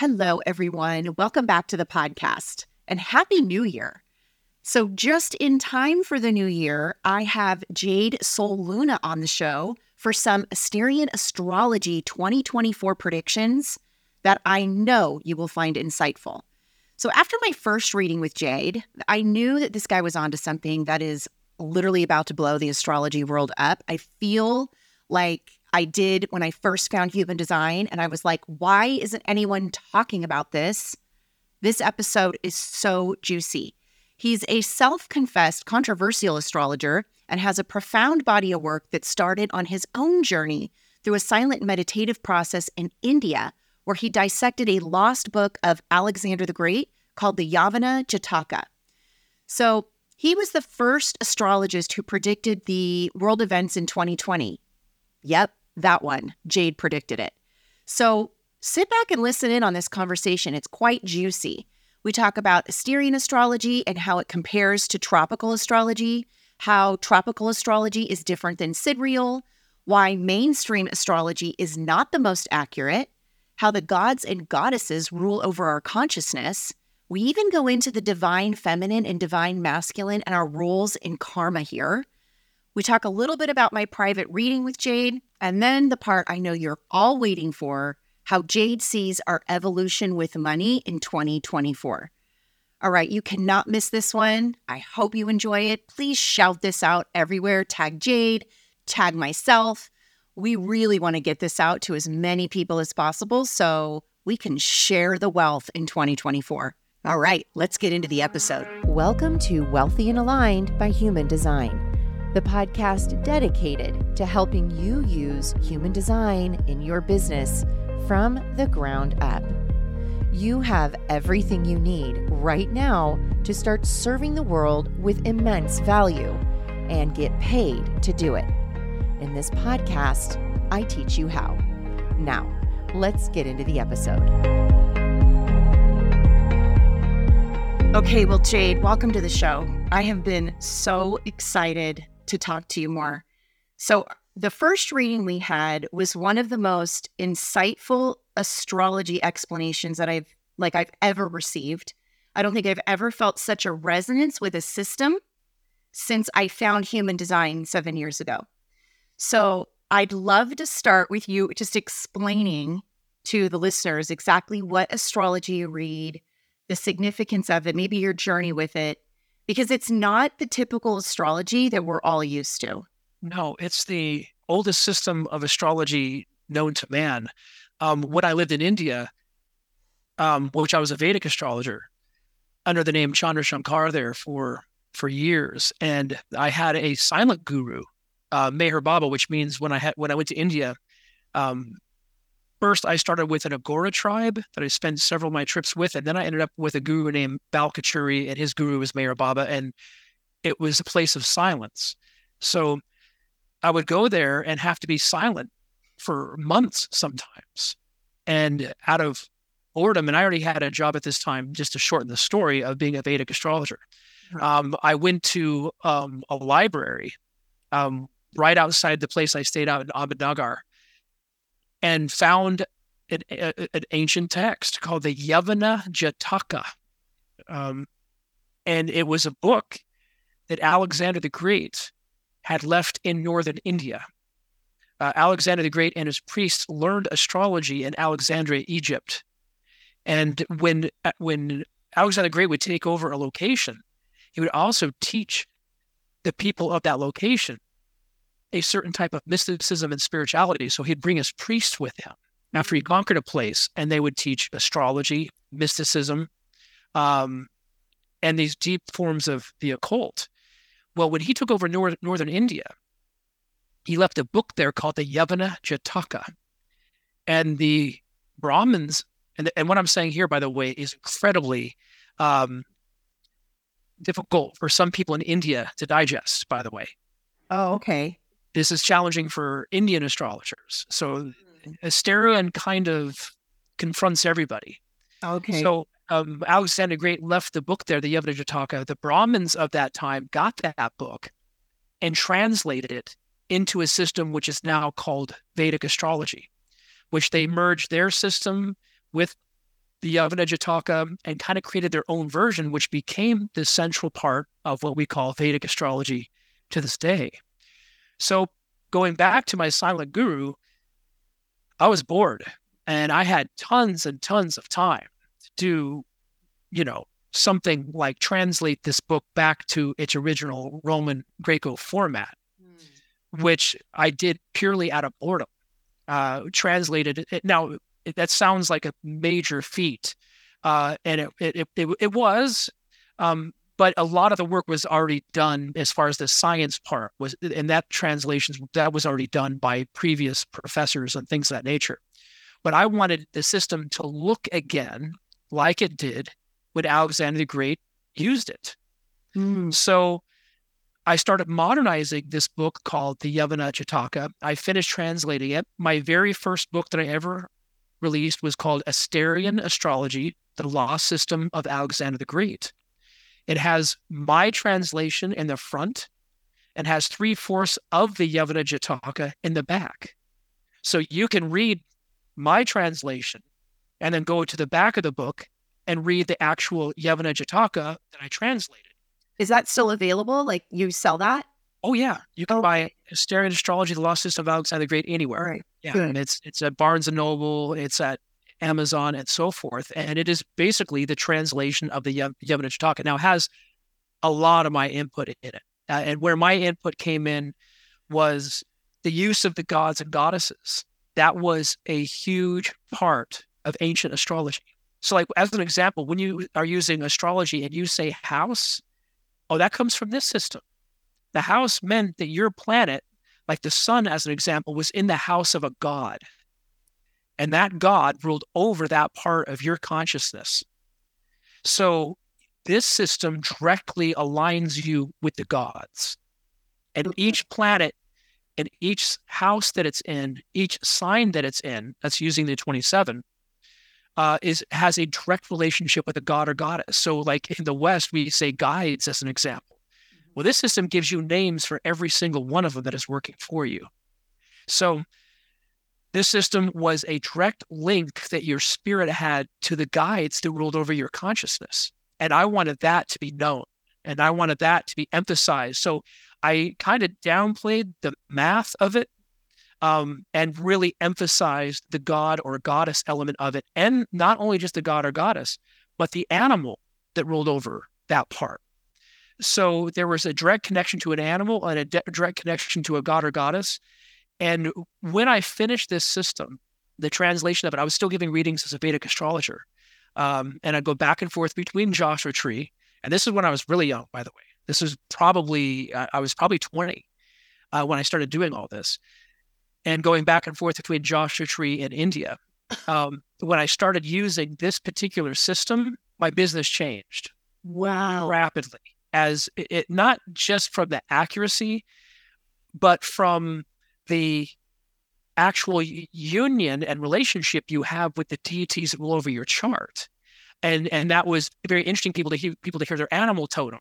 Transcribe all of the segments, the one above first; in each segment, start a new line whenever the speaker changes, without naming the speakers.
Hello, everyone. Welcome back to the podcast and Happy New Year. So, just in time for the new year, I have Jade Sol Luna on the show for some Asterian Astrology 2024 predictions that I know you will find insightful. So, after my first reading with Jade, I knew that this guy was onto something that is literally about to blow the astrology world up. I feel like I did when I first found human design, and I was like, why isn't anyone talking about this? This episode is so juicy. He's a self confessed controversial astrologer and has a profound body of work that started on his own journey through a silent meditative process in India, where he dissected a lost book of Alexander the Great called the Yavana Jataka. So he was the first astrologist who predicted the world events in 2020. Yep, that one. Jade predicted it. So sit back and listen in on this conversation. It's quite juicy. We talk about Asterian astrology and how it compares to tropical astrology, how tropical astrology is different than sidereal, why mainstream astrology is not the most accurate, how the gods and goddesses rule over our consciousness. We even go into the divine feminine and divine masculine and our roles in karma here. We talk a little bit about my private reading with Jade, and then the part I know you're all waiting for how Jade sees our evolution with money in 2024. All right, you cannot miss this one. I hope you enjoy it. Please shout this out everywhere. Tag Jade, tag myself. We really want to get this out to as many people as possible so we can share the wealth in 2024. All right, let's get into the episode.
Welcome to Wealthy and Aligned by Human Design the podcast dedicated to helping you use human design in your business from the ground up. You have everything you need right now to start serving the world with immense value and get paid to do it. In this podcast, I teach you how. Now, let's get into the episode.
Okay, well, Jade, welcome to the show. I have been so excited to talk to you more. So, the first reading we had was one of the most insightful astrology explanations that I've like I've ever received. I don't think I've ever felt such a resonance with a system since I found human design 7 years ago. So, I'd love to start with you just explaining to the listeners exactly what astrology you read, the significance of it, maybe your journey with it, because it's not the typical astrology that we're all used to.
No, it's the oldest system of astrology known to man. Um, when I lived in India, um, which I was a Vedic astrologer under the name Chandra Shankar there for for years, and I had a silent guru, uh, Meher Baba, which means when I had when I went to India, um, First, I started with an Agora tribe that I spent several of my trips with, and then I ended up with a guru named Bal Kachuri, and his guru was Meher Baba, and it was a place of silence. So I would go there and have to be silent for months sometimes. And out of boredom, and I already had a job at this time, just to shorten the story of being a Vedic astrologer. Um, I went to um, a library um, right outside the place I stayed out in Ahmednagar and found an, an ancient text called the Yavana Jataka. Um, and it was a book that Alexander the Great had left in northern India. Uh, Alexander the Great and his priests learned astrology in Alexandria, Egypt. And when uh, when Alexander the Great would take over a location, he would also teach the people of that location a certain type of mysticism and spirituality. So he'd bring his priests with him after he conquered a place, and they would teach astrology, mysticism, um, and these deep forms of the occult. Well, when he took over nor- northern India, he left a book there called the Yavana Jataka. And the Brahmins, and, and what I'm saying here, by the way, is incredibly um, difficult for some people in India to digest, by the way.
Oh, okay
this is challenging for Indian astrologers. So Asterian kind of confronts everybody.
Okay.
So um, Alexander Great left the book there, the Yavana The Brahmins of that time got that book and translated it into a system which is now called Vedic astrology, which they merged their system with the Yavana Jataka and kind of created their own version, which became the central part of what we call Vedic astrology to this day. So going back to my silent guru, I was bored and I had tons and tons of time to do, you know, something like translate this book back to its original Roman Greco format, mm. which I did purely out of boredom. Uh, translated it. Now, it, that sounds like a major feat. Uh, and it, it, it, it was, um, but a lot of the work was already done as far as the science part was, and that translations that was already done by previous professors and things of that nature. But I wanted the system to look again like it did when Alexander the Great used it. Mm. So I started modernizing this book called the Yavana Jataka. I finished translating it. My very first book that I ever released was called Asterian Astrology, the Lost System of Alexander the Great. It has my translation in the front and has three fourths of the Yavana Jataka in the back. So you can read my translation and then go to the back of the book and read the actual Yavana Jataka that I translated.
Is that still available? Like you sell that?
Oh yeah, you can buy Asterian Astrology, The Lost System of Alexander the Great anywhere.
Right.
Yeah, Good. and it's it's at Barnes and Noble, it's at Amazon, and so forth. And it is basically the translation of the Yavana Jataka. Now has a lot of my input in it, uh, and where my input came in was the use of the gods and goddesses. That was a huge part of ancient astrology. So, like as an example, when you are using astrology and you say house, oh, that comes from this system. The house meant that your planet, like the sun, as an example, was in the house of a god. And that god ruled over that part of your consciousness. So this system directly aligns you with the gods. And each planet and each house that it's in, each sign that it's in, that's using the 27, uh, is has a direct relationship with a god or goddess. So, like in the West, we say guides as an example. Well, this system gives you names for every single one of them that is working for you. So, this system was a direct link that your spirit had to the guides that ruled over your consciousness. And I wanted that to be known and I wanted that to be emphasized. So, I kind of downplayed the math of it um, and really emphasized the god or goddess element of it. And not only just the god or goddess, but the animal that ruled over that part. So there was a direct connection to an animal and a de- direct connection to a god or goddess. And when I finished this system, the translation of it, I was still giving readings as a Vedic astrologer. Um, and I'd go back and forth between Joshua Tree. And this is when I was really young, by the way. This was probably, I was probably 20 uh, when I started doing all this. And going back and forth between Joshua Tree and India. Um, when I started using this particular system, my business changed.
Wow.
Rapidly as it not just from the accuracy, but from the actual union and relationship you have with the deities all over your chart. And and that was very interesting people to hear people to hear their animal totem.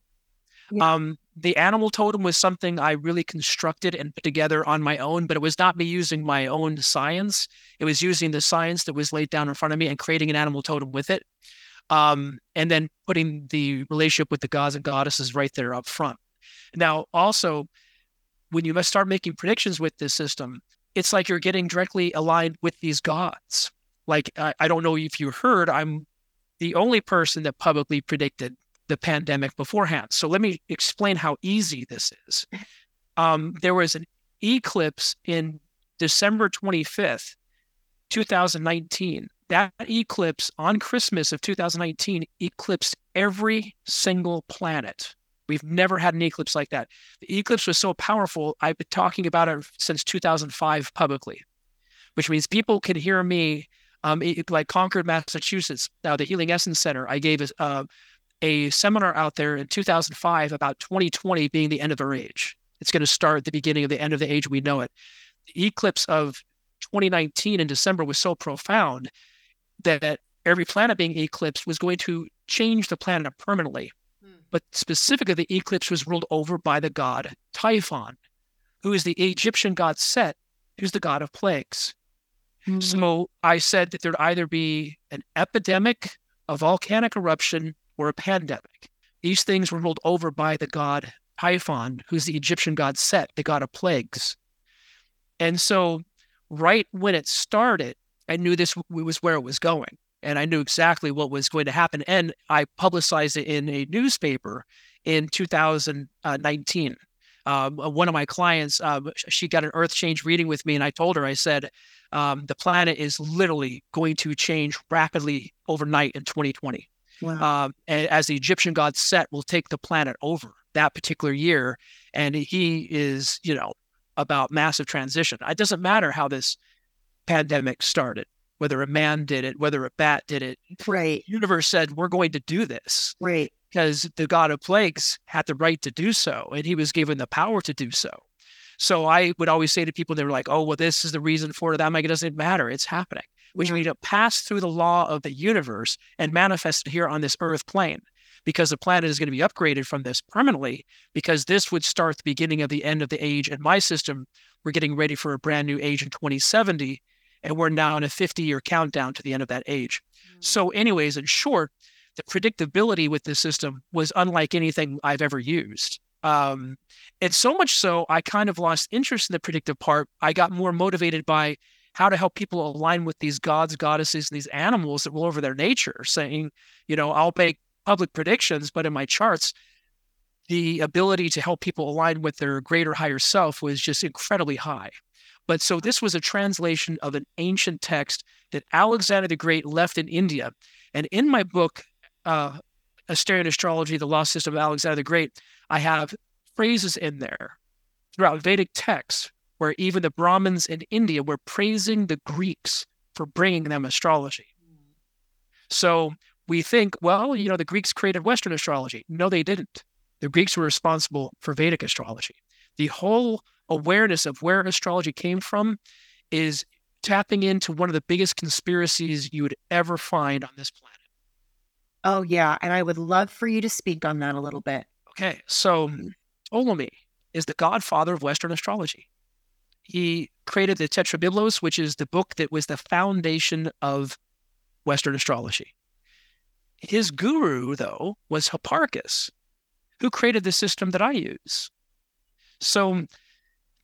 Yeah. Um, the animal totem was something I really constructed and put together on my own, but it was not me using my own science. It was using the science that was laid down in front of me and creating an animal totem with it um, and then putting the relationship with the gods and goddesses right there up front. Now, also, when you must start making predictions with this system, it's like you're getting directly aligned with these gods. Like, I, I don't know if you heard, I'm the only person that publicly predicted the pandemic beforehand. So let me explain how easy this is. Um, there was an eclipse in December 25th, 2019, that eclipse on Christmas of 2019 eclipsed every single planet. We've never had an eclipse like that. The eclipse was so powerful, I've been talking about it since 2005 publicly, which means people can hear me. Um, like Concord, Massachusetts, now the Healing Essence Center, I gave a, uh, a seminar out there in 2005 about 2020 being the end of our age. It's going to start at the beginning of the end of the age we know it. The eclipse of 2019 in December was so profound that every planet being eclipsed was going to change the planet permanently. But specifically, the eclipse was ruled over by the god Typhon, who is the Egyptian god Set, who's the god of plagues. Mm-hmm. So I said that there'd either be an epidemic, a volcanic eruption, or a pandemic. These things were ruled over by the god Typhon, who's the Egyptian god Set, the god of plagues. And so, right when it started, I knew this was where it was going. And I knew exactly what was going to happen. And I publicized it in a newspaper in 2019. Um, one of my clients, um, she got an earth change reading with me, and I told her, I said, um, the planet is literally going to change rapidly overnight in 2020. Wow. Um, as the Egyptian god Set will take the planet over that particular year, and he is, you know, about massive transition. It doesn't matter how this pandemic started, whether a man did it, whether a bat did it.
Right.
The universe said, we're going to do this.
Right.
Because the god of plagues had the right to do so, and he was given the power to do so. So I would always say to people, they were like, oh, well, this is the reason for it. I'm like, it doesn't matter. It's happening. Which means to pass through the law of the universe and manifest it here on this earth plane because the planet is going to be upgraded from this permanently because this would start the beginning of the end of the age in my system. We're getting ready for a brand new age in 2070, and we're now in a 50 year countdown to the end of that age. Mm-hmm. So, anyways, in short, the predictability with this system was unlike anything I've ever used. Um, and so much so, I kind of lost interest in the predictive part. I got more motivated by how to help people align with these gods, goddesses, and these animals that rule over their nature, saying, you know, I'll make public predictions, but in my charts, the ability to help people align with their greater higher self was just incredibly high. But so this was a translation of an ancient text that Alexander the Great left in India. And in my book, uh, Asterian Astrology, The Lost System of Alexander the Great, I have phrases in there throughout Vedic texts where even the Brahmins in India were praising the Greeks for bringing them astrology. So we think, well, you know, the Greeks created Western astrology. No, they didn't. The Greeks were responsible for Vedic astrology. The whole awareness of where astrology came from is tapping into one of the biggest conspiracies you would ever find on this planet.
Oh, yeah. And I would love for you to speak on that a little bit.
Okay. So mm-hmm. Ptolemy is the godfather of Western astrology. He created the Tetrabiblos, which is the book that was the foundation of Western astrology. His guru, though, was Hipparchus, who created the system that I use. So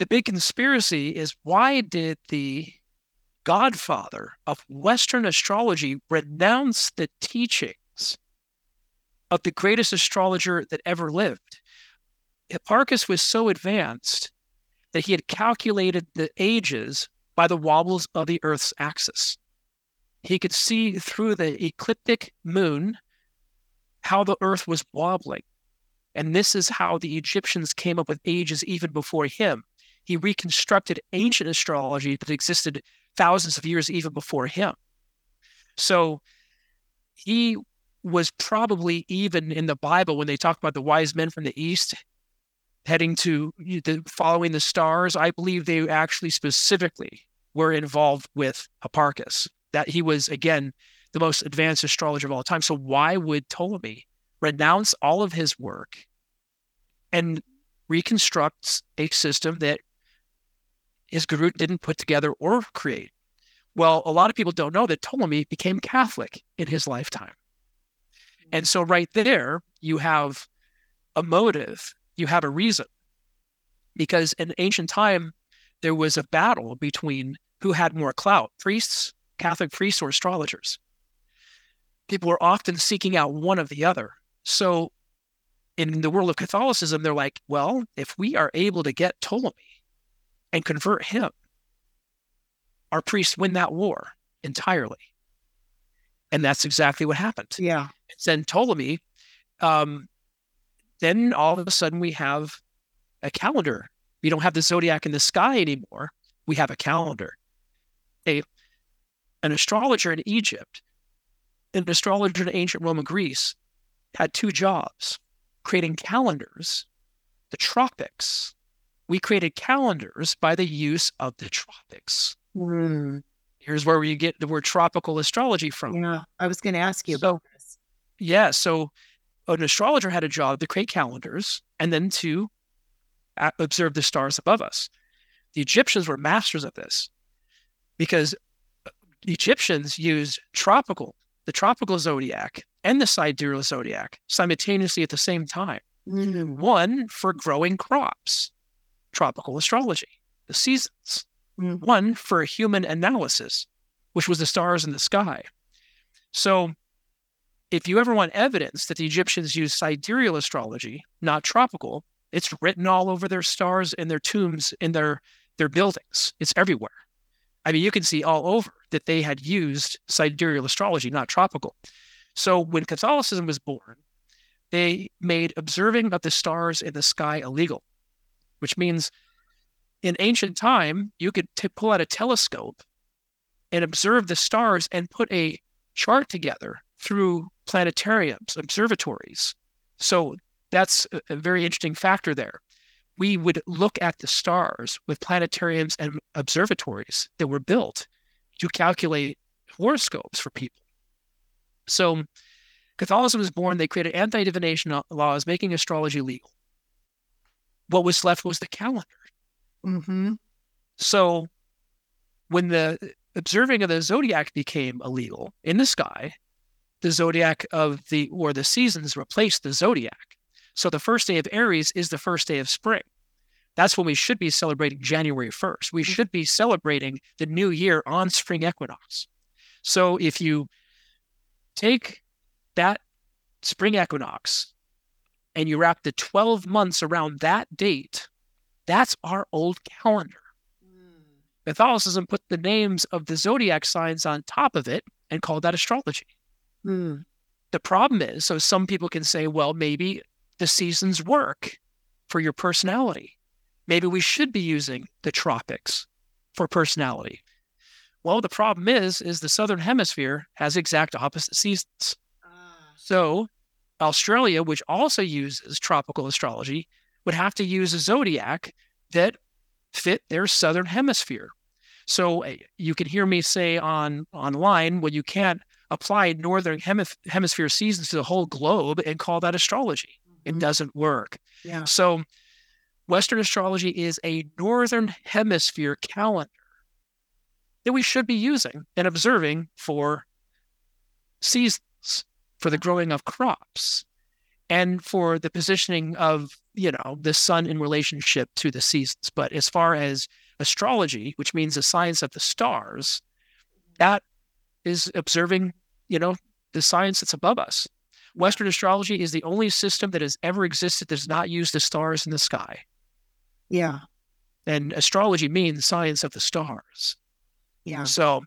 the big conspiracy is why did the godfather of Western astrology renounce the teachings of the greatest astrologer that ever lived? Hipparchus was so advanced that he had calculated the ages by the wobbles of the Earth's axis. He could see through the ecliptic moon how the Earth was wobbling. And this is how the Egyptians came up with ages even before him. He reconstructed ancient astrology that existed thousands of years even before him. So he was probably even in the Bible when they talk about the wise men from the East heading to the, following the stars. I believe they actually specifically were involved with Hipparchus. That he was again the most advanced astrologer of all time. So why would Ptolemy renounce all of his work and reconstruct a system that his guru didn't put together or create? Well, a lot of people don't know that Ptolemy became Catholic in his lifetime. And so, right there, you have a motive you have a reason. Because in ancient time, there was a battle between who had more clout priests, Catholic priests, or astrologers. People were often seeking out one of the other. So in the world of Catholicism, they're like, well, if we are able to get Ptolemy and convert him, our priests win that war entirely. And that's exactly what happened.
Yeah.
Then Ptolemy um, then all of a sudden we have a calendar. We don't have the zodiac in the sky anymore. We have a calendar. A an astrologer in Egypt, an astrologer in ancient Roman Greece had two jobs creating calendars, the tropics. We created calendars by the use of the tropics.
Mm.
Here's where we get the word tropical astrology from.
Yeah, I was going to ask you
so,
about this.
Yeah, so an astrologer had a job to create calendars and then to observe the stars above us. The Egyptians were masters of this because the Egyptians used tropical, the tropical zodiac and the sidereal zodiac simultaneously at the same time. Mm-hmm. One for growing crops, tropical astrology, the seasons. Mm-hmm. One for human analysis, which was the stars in the sky. So, if you ever want evidence that the Egyptians used sidereal astrology, not tropical, it's written all over their stars in their tombs, in their their buildings. It's everywhere. I mean, you can see all over that they had used sidereal astrology, not tropical. So when Catholicism was born, they made observing of the stars in the sky illegal, which means in ancient time, you could t- pull out a telescope and observe the stars and put a chart together through planetariums, observatories. So that's a, very interesting factor there we would look at the stars with planetariums and observatories that were built to calculate horoscopes for people. So Catholicism was born, they created anti divination laws, making astrology legal. What was left was the calendar. Mm-hmm. So when the observing of the zodiac became illegal in the sky, the zodiac of the or the seasons replaced the zodiac. So the first day of Aries is the first day of spring. That's when we should be celebrating January 1st. We should be celebrating the new year on spring equinox. So if you take that spring equinox and you wrap the 12 months around that date, that's our old calendar. Mm. Catholicism put the names of the zodiac signs on top of it and called that astrology. Mm. The problem is, so some people can say, well, maybe the seasons work for your personality. Maybe we should be using the tropics for personality. Well, the problem is, is the southern hemisphere has exact opposite seasons. Ah. So Australia, which also uses tropical astrology, would have to use a zodiac that fit their southern hemisphere. So eh, you can hear me say on online, well, you can't apply northern hemisphere seasons to the whole globe and call that astrology. It mm-hmm. doesn't work. Yeah. So Western astrology is a northern hemisphere calendar that we should be using and observing for seasons, for the growing of crops, and for the positioning of, you know, the sun in relationship to the seasons. But as far as astrology, which means the science of the stars, that is observing, you know, the science that's above us. Western astrology is the only system that has ever existed that does not use the stars in the sky.
Yeah.
And astrology means science of the stars.
Yeah.
So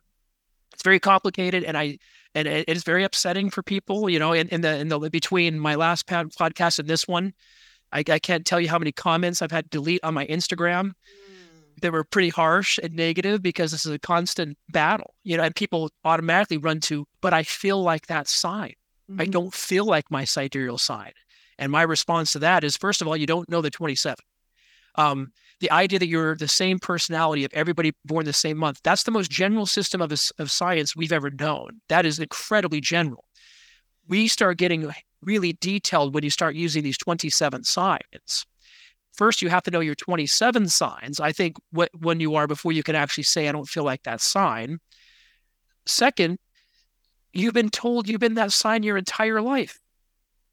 it's very complicated, and I and it is very upsetting for people. You know, in, in the in the between my last podcast and this one, I, I can't tell you how many comments I've had to delete on my Instagram. Mm. They were pretty harsh and negative because this is a constant battle. You know, and people automatically run to, but I feel like that side. Mm-hmm. I don't feel like my sidereal side. And my response to that is, first of all, you don't know the 27. Um, the idea that you're the same personality of everybody born the same month, that's the most general system of, of science we've ever known. That is incredibly general. We start getting really detailed when you start using these 27 signs. First, you have to know your 27 signs. I think what when you are before you can actually say, I don't feel like that sign. Second, You've been told you've been that sign your entire life.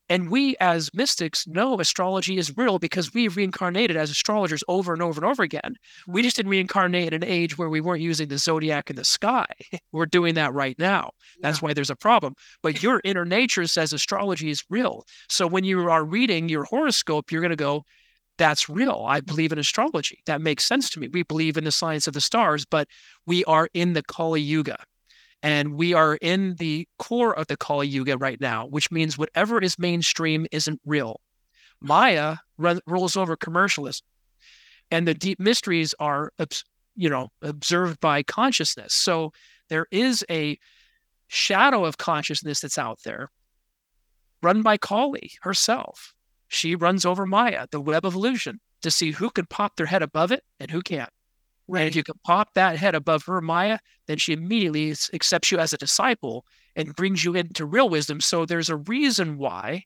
And we, as mystics, know astrology is real because we've reincarnated as astrologers over and over and over again. We just didn't reincarnate in an age where we weren't using the zodiac in the sky. We're doing that right now. That's yeah. why there's a problem. But your inner nature says astrology is real. So when you are reading your horoscope, you're going to go, that's real. I believe in astrology. That makes sense to me. We believe in the science of the stars, but we are in the Kali Yuga. And we are in the core of the Kali Yuga right now, which means whatever is mainstream isn't real. Maya run, rolls over commercialism, and the deep mysteries are, you know, observed by consciousness. So there is a shadow of consciousness that's out there, run by Kali herself. She runs over Maya, the web of illusion, to see who can pop their head above it and who can't. Right. And if you can pop that head above her Maya, then she immediately accepts you as a disciple and brings you into real wisdom. So there's a reason why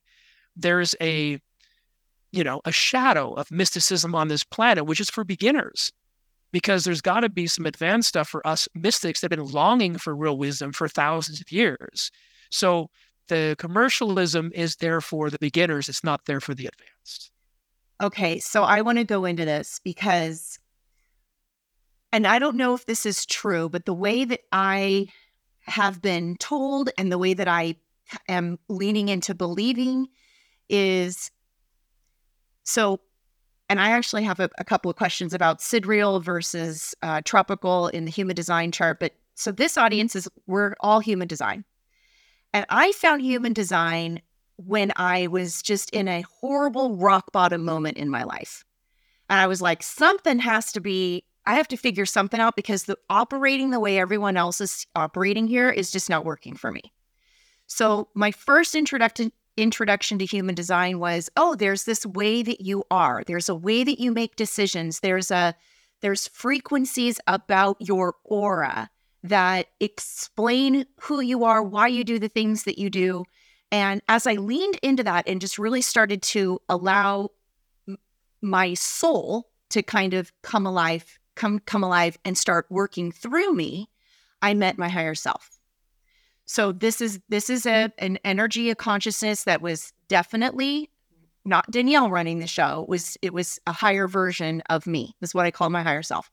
there's a, you know, a shadow of mysticism on this planet, which is for beginners. because there's got to be some advanced stuff for us mystics that have been longing for real wisdom for thousands of years. So the commercialism is there for the beginners, it's not there for the advanced.
Okay, so I want to go into this because, and I don't know if this is true, but the way that I have been told and the way that I am leaning into believing is so and I actually have a, a, couple of questions about sidereal versus uh, tropical in the human design chart. But so this audience is we're all human design. And I found human design when I was just in a horrible rock bottom moment in my life. And I was like, something has to be, I have to figure something out because the operating the way everyone else is operating here is just not working for me. So my first introduction introduction to human design was, oh, there's this way that you are. There's a way that you make decisions. There's a there's frequencies about your aura that explain who you are, why you do the things that you do. And as I leaned into that and just really started to allow my soul to kind of come alive, come come alive and start working through me, I met my higher self. So this is this is a mm-hmm. an energy a consciousness that was definitely not Danielle running the show. It was it was a higher version of me. This is what I call my higher self.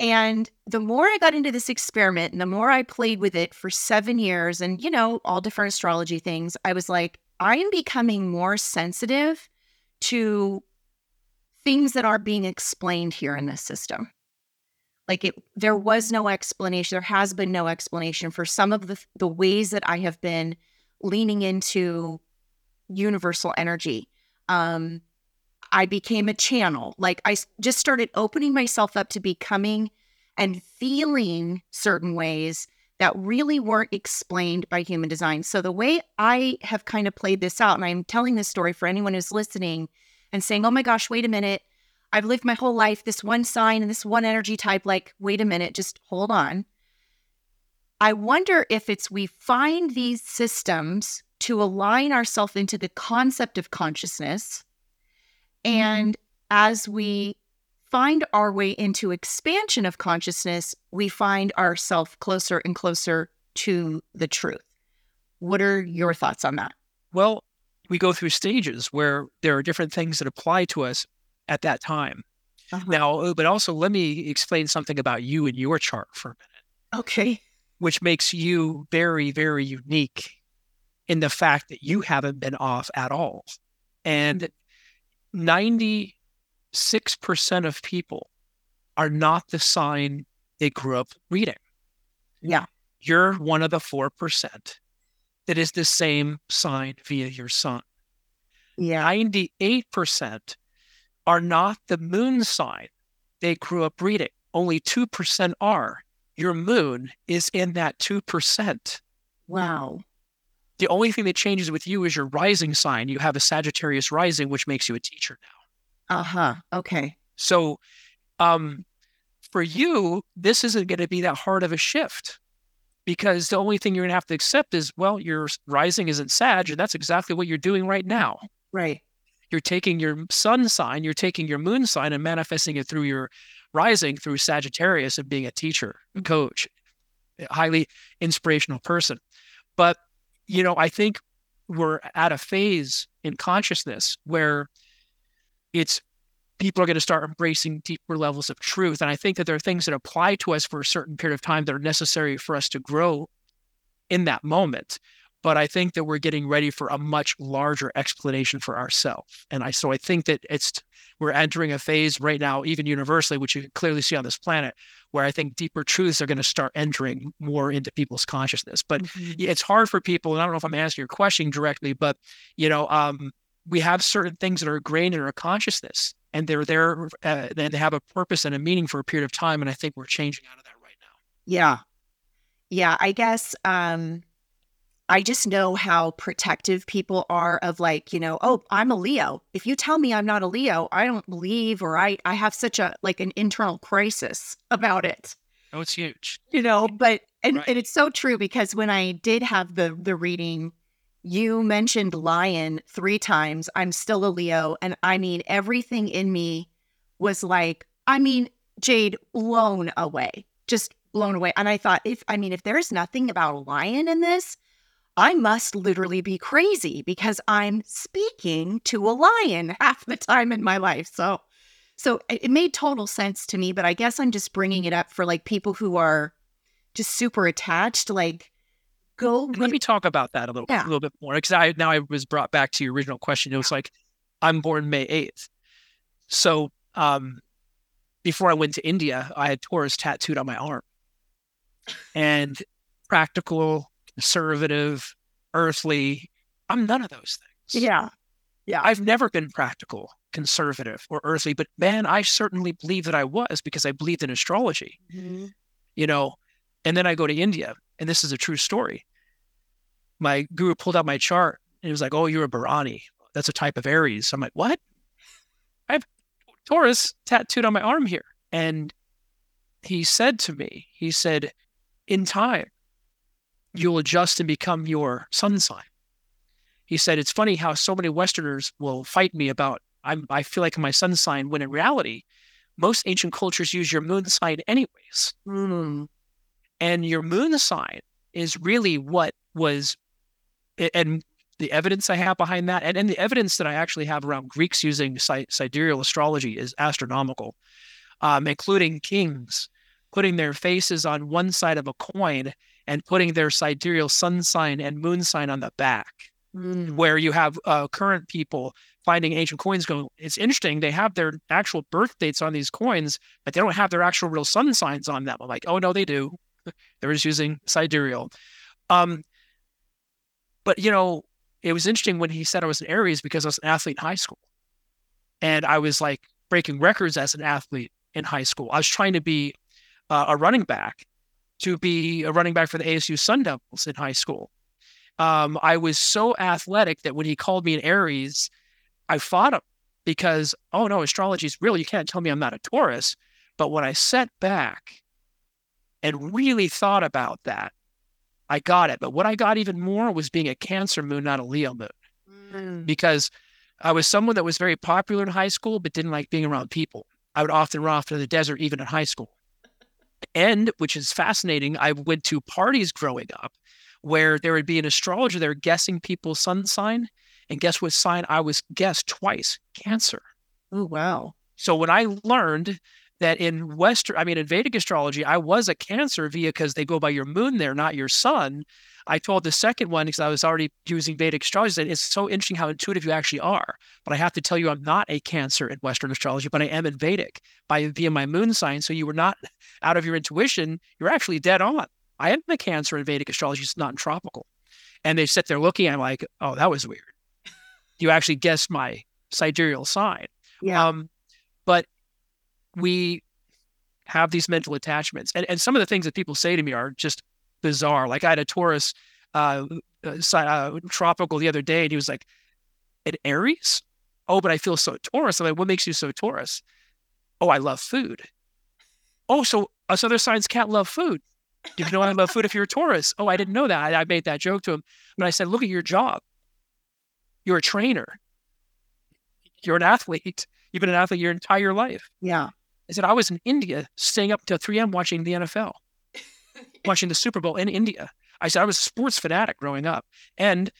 And the more I got into this experiment and the more I played with it for seven years and, you know, all different astrology things, I was like, I am becoming more sensitive to things that are being explained here in this system. Like it, there was no explanation. There has been no explanation for some of the, the ways that I have been leaning into universal energy. Um, I became a channel. Like I just started opening myself up to becoming and feeling certain ways that really weren't explained by human design. So the way I have kind of played this out, and I'm telling this story for anyone who's listening and saying, oh my gosh, wait a minute. I've lived my whole life this one sign and this one energy type. Like, wait a minute, just hold on. I wonder if it's we find these systems to align ourselves into the concept of consciousness Mm-hmm. And as we find our way into expansion of consciousness, we find ourselves closer and closer to the truth. What are your thoughts on that?
Well, we go through stages where there are different things that apply to us at that time. Uh-huh. Now, uh, but also let me explain something about you and your chart for a minute.
Okay.
Which makes you very, very unique in the fact that you haven't been off at all. And 96% of people are not the sign they grew up reading.
Yeah.
You're one of the 4% that is the same sign via your sun.
Yeah.
98% are not the moon sign they grew up reading. Only 2% are. Your moon is in that 2%.
Wow.
The only thing that changes with you is your rising sign. You have a Sagittarius rising, which makes you a teacher now.
Uh huh. Okay.
So, um, for you, this isn't going to be that hard of a shift because the only thing you're going to have to accept is, well, your rising isn't Sag, and that's exactly what you're doing right now.
Right.
You're taking your sun sign, you're taking your moon sign, and manifesting it through your rising through Sagittarius and being a teacher, a mm-hmm. coach, a highly inspirational person. But you know, I think we're at a phase in consciousness where it's people are going to start embracing deeper levels of truth. And I think that there are things that apply to us for a certain period of time that are necessary for us to grow in that moment. But I think that we're getting ready for a much larger explanation for ourselves. And I so I think that it's we're entering a phase right now, even universally, which you can clearly see on this planet, where I think deeper truths are going to start entering more into people's consciousness. But mm-hmm. it's hard for people, and I don't know if I'm answering your question directly, but you know, um, we have certain things that are ingrained in our consciousness, and they're there, uh, and they have a purpose and a meaning for a period of time. And I think we're changing out of that right now.
Yeah, yeah. I guess um, I just know how protective people are of like, you know, oh, I'm a Leo. If you tell me I'm not a Leo, I don't believe or I I have such a like an internal crisis about it.
Oh, it's huge.
You know, but and, right. and it's so true because when I did have the the reading, you mentioned lion three times. I'm still a Leo. And I mean everything in me was like, I mean, Jade, blown away, just blown away. And I thought, if I mean, if there's nothing about a lion in this, I must literally be crazy because I'm speaking to a lion half the time in my life. So, so it made total sense to me. But I guess I'm just bringing it up for like people who are just super attached. Like, go.
Let me talk about that a little, yeah. a little bit more because I now I was brought back to your original question. It was like, I'm born May 8th, so um, before I went to India, I had Taurus tattooed on my arm, and practical conservative, earthly. I'm none of those things.
Yeah. Yeah.
I've never been practical, conservative, or earthly, but man, I certainly believe that I was because I believed in astrology. Mm-hmm. You know, and then I go to India, and this is a true story. My guru pulled out my chart and he was like, Oh, you're a Bharani. That's a type of Aries. I'm like, What? I have Taurus tattooed on my arm here. And he said to me, He said, In time, you'll adjust and become your sun sign. He said, It's funny how so many Westerners will fight me about, I'm, I feel like my sun sign, when in reality, most ancient cultures use your moon sign anyways. Mm. And your moon sign is really what was, and the evidence I have behind that, and, and the evidence that I actually have around Greeks using sidereal astrology is astronomical, um, including kings putting their faces on one side of a coin and putting their sidereal sun sign and moon sign on the back, mm. where you have uh, current people finding ancient coins going, it's interesting. They have their actual birth dates on these coins, but they don't have their actual real sun signs on them. I'm like, oh, no, they do. They're just using sidereal. Um, but, you know, it was interesting when he said I was an Aries because I was an athlete in high school. And I was like breaking records as an athlete in high school. I was trying to be uh, a running back to be a running back for the ASU Sun Devils in high school. Um, I was so athletic that when he called me an Aries, I fought him because, oh no, astrology is real. You can't tell me I'm not a Taurus. But when I sat back and really thought about that, I got it. But what I got even more was being a Cancer moon, not a Leo moon, mm. because I was someone that was very popular in high school, but didn't like being around people. I would often run off to the desert, even in high school. And which is fascinating, I went to parties growing up where there would be an astrologer there guessing people's sun sign. And guess what sign I was guessed twice? Cancer.
Oh, wow.
So when I learned that in Western, I mean, in Vedic astrology, I was a Cancer via because they go by your moon there, not your sun. I told the second one because I was already using Vedic astrology that it's so interesting how intuitive you actually are. But I have to tell you, I'm not a Cancer in Western astrology, but I am in Vedic by via my moon sign. So you were not out of your intuition. You're actually dead on. I am a Cancer in Vedic astrology, it's not in tropical. And they sit there looking. I'm like, oh, that was weird. You actually guessed my sidereal sign.
Yeah. Um,
but we have these mental attachments, and and some of the things that people say to me are just bizarre. Like I had a Taurus uh, uh, uh, tropical the other day, and he was like, "An Aries? Oh, but I feel so Taurus." I'm like, "What makes you so Taurus?" Oh, I love food. Oh, so us other signs can't love food. You know I love food if you're a Taurus. Oh, I didn't know that. I, I made that joke to him, but I said, "Look at your job. You're a trainer. You're an athlete. You've been an athlete your entire life."
Yeah.
I said, I was in India staying up until 3 a.m. watching the NFL watching the Super Bowl in India. I said I was a sports fanatic growing up. And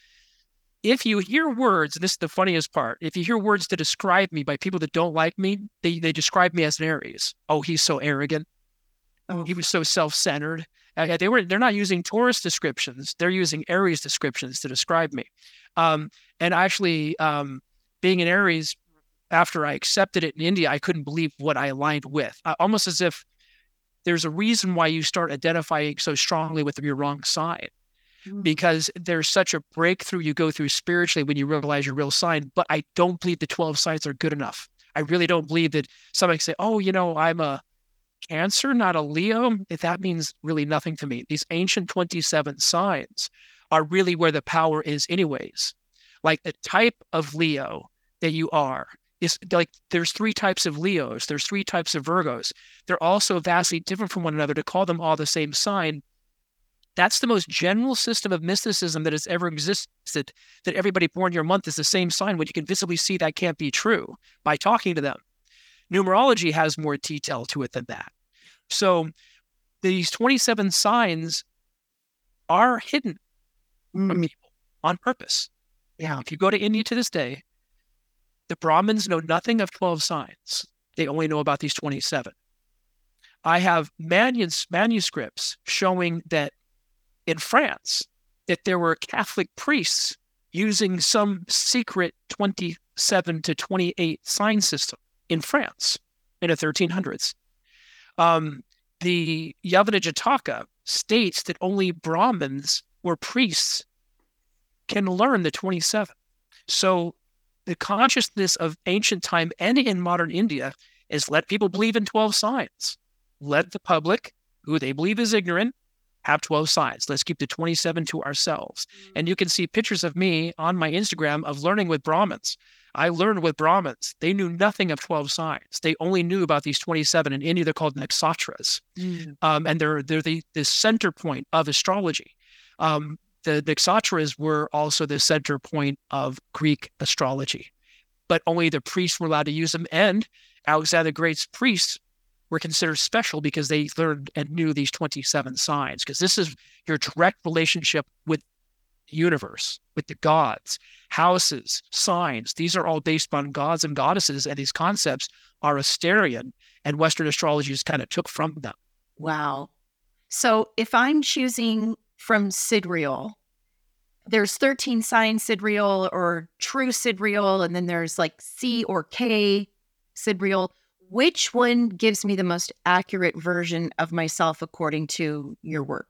if you hear words, this is the funniest part. If you hear words to describe me by people that don't like me, they, they describe me as an Aries. Oh, he's so arrogant. Oh. He was so self-centered. Uh, they were they're not using Taurus descriptions. They're using Aries descriptions to describe me. Um, and actually, um, being an Aries, after I accepted it in India, I couldn't believe what I aligned with. Uh, almost as if there's a reason why you start identifying so strongly with your wrong side mm. because there's such a breakthrough you go through spiritually when you realize your real sign. But I don't believe the 12 signs are good enough. I really don't believe that somebody can say, oh, you know, I'm a Cancer, not a Leo. If that means really nothing to me. These ancient 27 signs are really where the power is, anyways. Like the type of Leo that you are is like there's three types of Leos, there's three types of Virgos. They're also vastly different from one another to call them all the same sign. That's the most general system of mysticism that has ever existed. That everybody born your month is the same sign when you can visibly see that can't be true by talking to them. Numerology has more detail to it than that. So these 27 signs are hidden from
Mm,
people on purpose.
yeah.
If you go to India to this day, the Brahmins know nothing of 12 signs. They only know about these 27. I have manus- manuscripts showing that in France, that there were Catholic priests using some secret 27 to 28 sign system in France in the 1300s. Um, the Yavana Jataka states that only Brahmins or priests can learn the 27. So the consciousness of ancient time and in modern India is let people believe in 12 signs. Let the public, who they believe is ignorant, have 12 signs. Let's keep the 27 to ourselves. And you can see pictures of me on my Instagram of learning with Brahmins. I learned with Brahmins. They knew nothing of 12 signs. They only knew about these 27. In India, they're called nakshatras
Mm,
um, and they're they're the, the center point of astrology. Um, the nakshatras were also the center point of Greek astrology, but only the priests were allowed to use them. And Alexander the Great's priests were considered special because they learned and knew these 27 signs, because this is your direct relationship with the universe, with the gods, houses, signs. These are all based on gods and goddesses, and these concepts are Asterian, and Western astrology just kind of took from them.
Wow. So if I'm choosing from Sidereal, there's 13 signs Sidereal or true Sidereal, and then there's like C or K Sidereal. Which one gives me the most accurate version of myself according to your work?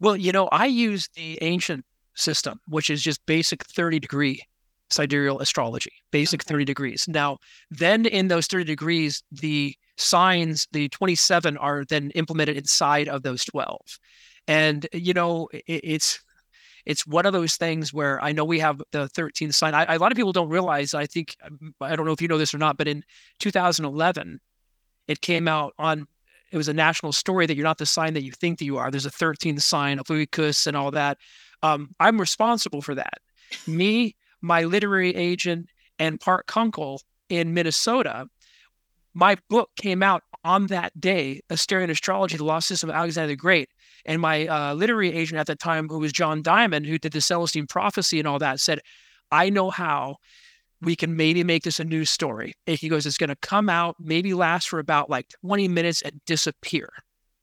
Well, you know, I use the ancient system, which is just basic 30 degree sidereal astrology, basic
Okay.
30 degrees. Now, then in those 30 degrees, the signs, the 27 are then implemented inside of those 12. And, you know, it, it's, it's one of those things where I know we have the 13th sign. I, a lot of people don't realize. I think I don't know if you know this or not, but in 2011, it came out on it was a national story that you're not the sign that you think that you are. There's a 13th sign Ophiuchus and all that. Um, I'm responsible for that. Me, my literary agent, and Parke Kunkle in Minnesota. My book came out on that day, Asterian Astrology, the Lost System of Alexander the Great. And my uh, literary agent at the time, who was John Diamond, who did the Celestine Prophecy and all that, said, I know how we can maybe make this a news story. And he goes, it's going to come out, maybe last for about like 20 minutes and disappear.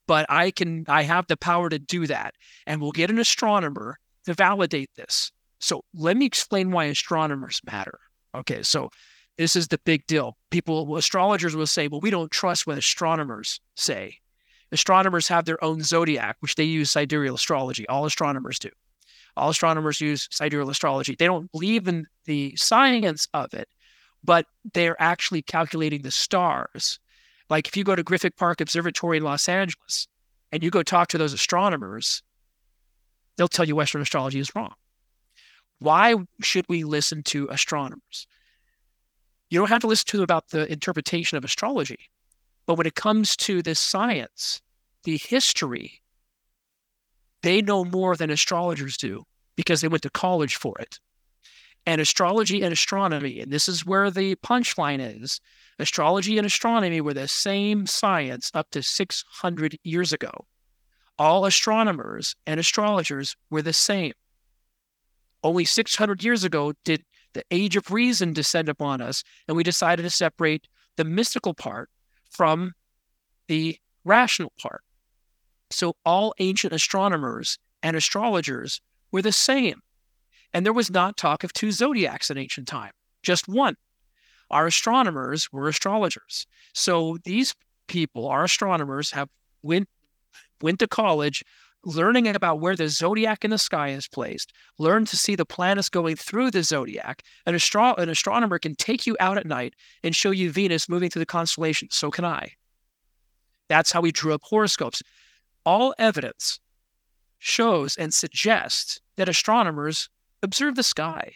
But I can, I have the power to do that. And we'll get an astronomer to validate this. So let me explain why astronomers matter. Okay. So this is the big deal. People, astrologers will say, well, we don't trust what astronomers say. Astronomers have their own zodiac, which they use sidereal astrology. All astronomers do. All astronomers use sidereal astrology. They don't believe in the science of it, but they're actually calculating the stars. Like if you go to Griffith Park Observatory in Los Angeles and you go talk to those astronomers, they'll tell you Western astrology is wrong. Why should we listen to astronomers? You don't have to listen to them about the interpretation of astrology, but when it comes to the science, the history, they know more than astrologers do because they went to college for it. And astrology and astronomy, and this is where the punchline is astrology and astronomy were the same science up to 600 years ago. All astronomers and astrologers were the same. Only 600 years ago did the age of reason descend upon us, and we decided to separate the mystical part from the rational part. So all ancient astronomers and astrologers were the same. And there was not talk of two zodiacs in ancient time, just one. Our astronomers were astrologers. So these people, our astronomers, have went went to college learning about where the zodiac in the sky is placed, learn to see the planets going through the zodiac. An, astro- an astronomer can take you out at night and show you Venus moving through the constellations. So can I. That's how we drew up horoscopes. All evidence shows and suggests that astronomers observe the sky.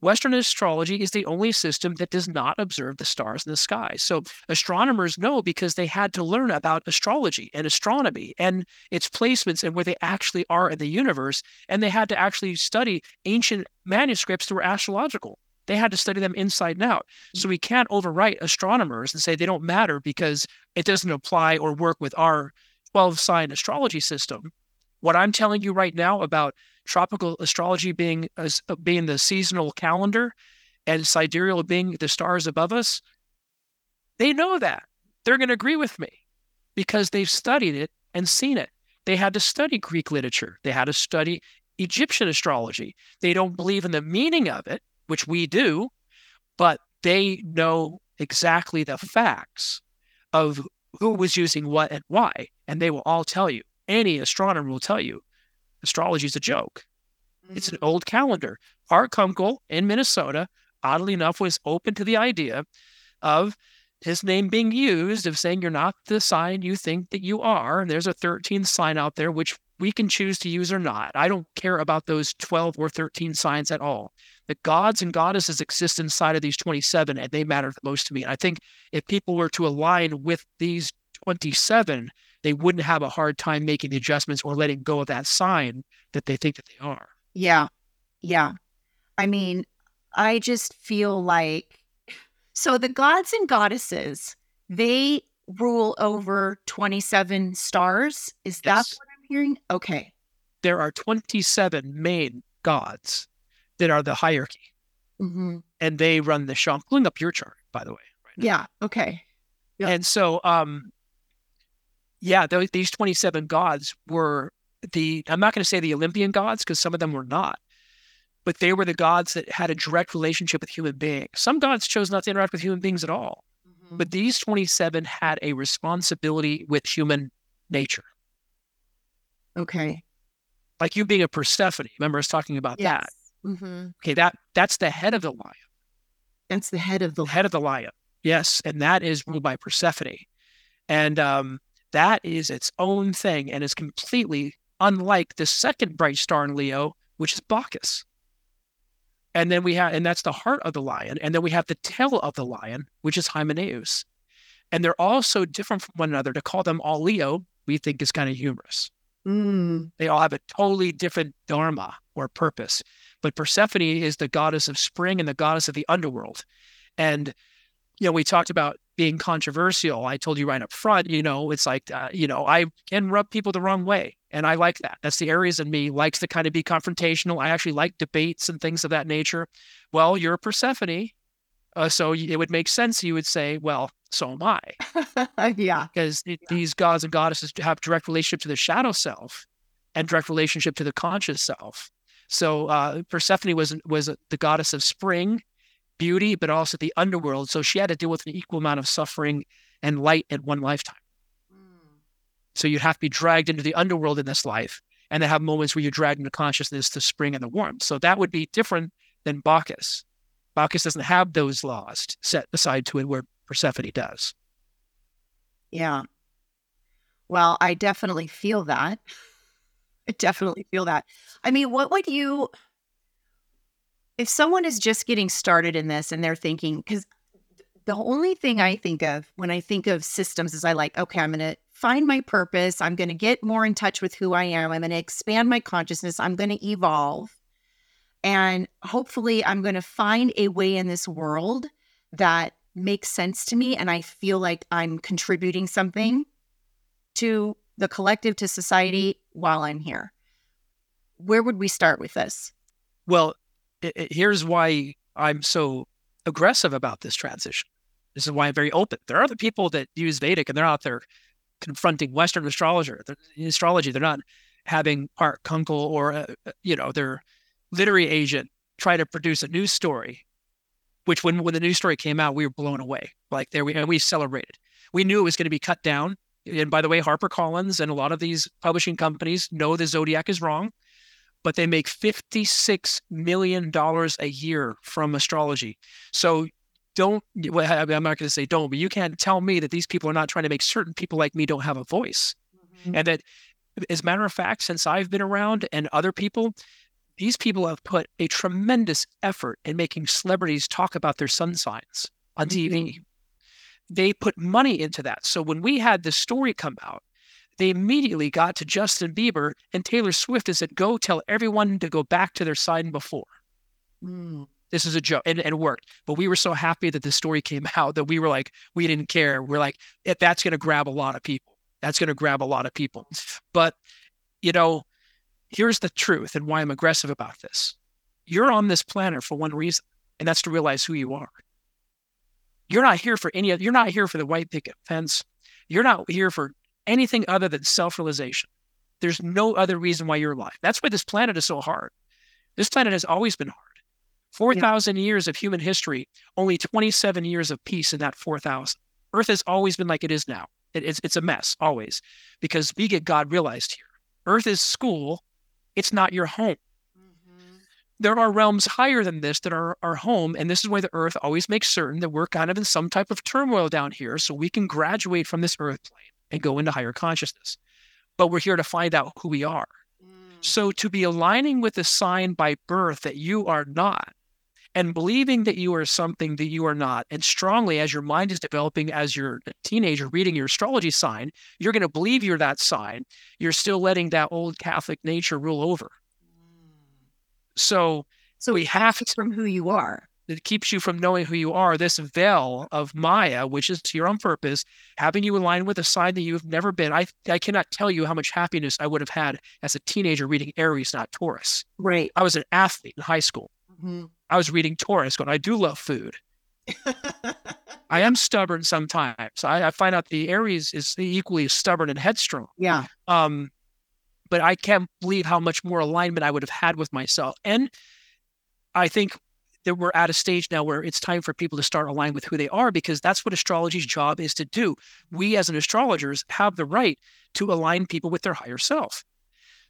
Western astrology is the only system that does not observe the stars in the sky. So astronomers know because they had to learn about astrology and astronomy and its placements and where they actually are in the universe. And they had to actually study ancient manuscripts that were astrological. They had to study them inside and out. So we can't overwrite astronomers and say they don't matter because it doesn't apply or work with our 12 sign astrology system. What I'm telling you right now about tropical astrology being as being the seasonal calendar and sidereal being the stars above us, they know that. They're going to agree with me because they've studied it and seen it. They had to study Greek literature. They had to study Egyptian astrology. They don't believe in the meaning of it, which we do, but they know exactly the facts of who was using what and why. And they will all tell you. Any astronomer will tell you astrology is a joke. Mm-hmm. It's an mm. old calendar. Art Kunkle in Minnesota, oddly enough, was open to the idea of his name being used of saying you're not the sign you think that you are. And there's a 13th sign out there, which we can choose to use or not. I don't care about those 12 or 13 signs at all. The gods and goddesses exist inside of these 27, and they matter the most to me. And I think if people were to align with these 27, they wouldn't have a hard time making the adjustments or letting go of that sign that they think that they are.
Yeah. Yeah. I mean, I just feel like so the gods and goddesses, they rule over 27 stars. Is yes. that what I'm hearing? Okay.
There are 27 main gods that are the hierarchy. Mm-hmm. And they run the show. I'm pulling up your chart, by the way.
Right yeah. Okay.
Yep. And so, um, yeah, th- these 27 gods were the, I'm not going to say the Olympian gods because some of them were not, but they were the gods that had a direct relationship with human beings. Some gods chose not to interact with human beings at all, mm-hmm. but these 27 had a responsibility with human nature.
Okay.
Like you being a Persephone. Remember us talking about yes. that. Mm-hmm. Okay, that that's the head of the lion.
That's the head of the
head of the lion. Yes, and that is ruled by Persephone, and um, that is its own thing, and is completely unlike the second bright star in Leo, which is Bacchus. And then we have, and that's the heart of the lion. And then we have the tail of the lion, which is Hymenaeus. And they're all so different from one another. To call them all Leo, we think is kind of humorous. Mm. They all have a totally different dharma or purpose. But Persephone is the goddess of spring and the goddess of the underworld. And, you know, we talked about being controversial. I told you right up front, you know, it's like, uh, you know, I can rub people the wrong way. And I like that. That's the Aries in me likes to kind of be confrontational. I actually like debates and things of that nature. Well, you're a Persephone. Uh, so it would make sense. You would say, well, so am
I. yeah.
Because yeah. these gods and goddesses have direct relationship to the shadow self and direct relationship to the conscious self. So uh, Persephone was was the goddess of spring beauty, but also the underworld. So she had to deal with an equal amount of suffering and light in one lifetime. Mm. So you'd have to be dragged into the underworld in this life and then have moments where you're dragged into consciousness to spring and the warmth. So that would be different than Bacchus. Bacchus doesn't have those laws set aside to it where Persephone does.
Yeah. Well, I definitely feel that. I definitely feel that. I mean, what would you if someone is just getting started in this and they're thinking, because the only thing I think of when I think of systems is I like, okay, I'm going to find my purpose. I'm going to get more in touch with who I am. I'm going to expand my consciousness. I'm going to evolve. And hopefully, I'm going to find a way in this world that makes sense to me. And I feel like I'm contributing something mm-hmm. to the collective, to society while I'm here. Where would we start with this?
Well, it, it, here's why I'm so aggressive about this transition. This is why I'm very open. There are other people that use Vedic and they're out there confronting Western astrologer, astrology. They're not having Art Kunkle or uh, uh, you know their literary agent try to produce a news story. Which when when the news story came out, we were blown away. Like there we and we celebrated. We knew it was going to be cut down. And by the way, HarperCollins and a lot of these publishing companies know the zodiac is wrong but they make $56 million a year from astrology. So don't, well, I'm not going to say don't, but you can't tell me that these people are not trying to make certain people like me don't have a voice. Mm-hmm. And that, as a matter of fact, since I've been around and other people, these people have put a tremendous effort in making celebrities talk about their sun signs on TV. Mm-hmm. They put money into that. So when we had this story come out, they immediately got to Justin Bieber and Taylor Swift and said, Go tell everyone to go back to their sign before. Mm. This is a joke. And, and it worked. But we were so happy that the story came out that we were like, we didn't care. We're like, that's going to grab a lot of people. That's going to grab a lot of people. But, you know, here's the truth and why I'm aggressive about this. You're on this planet for one reason, and that's to realize who you are. You're not here for any, of, you're not here for the white picket fence. You're not here for anything other than self realization. There's no other reason why you're alive. That's why this planet is so hard. This planet has always been hard. 4,000 yeah. years of human history, only 27 years of peace in that 4,000. Earth has always been like it is now. It, it's, it's a mess, always, because we get God realized here. Earth is school, it's not your home. Mm-hmm. There are realms higher than this that are our home. And this is why the earth always makes certain that we're kind of in some type of turmoil down here so we can graduate from this earth plane and go into higher consciousness. But we're here to find out who we are. Mm. So to be aligning with a sign by birth that you are not, and believing that you are something that you are not, and strongly as your mind is developing as you're a teenager reading your astrology sign, you're going to believe you're that sign. You're still letting that old Catholic nature rule over. So,
so
we have to,
from who you are.
It keeps you from knowing who you are. This veil of Maya, which is to your own purpose, having you align with a sign that you've never been. I I cannot tell you how much happiness I would have had as a teenager reading Aries, not Taurus.
Right.
I was an athlete in high school. Mm-hmm. I was reading Taurus, going, I do love food. I am stubborn sometimes. I, I, find out the Aries is equally stubborn and headstrong.
Yeah.
Um, but I can't believe how much more alignment I would have had with myself. And I think that we're at a stage now where it's time for people to start aligning with who they are because that's what astrology's job is to do. We as an astrologers have the right to align people with their higher self.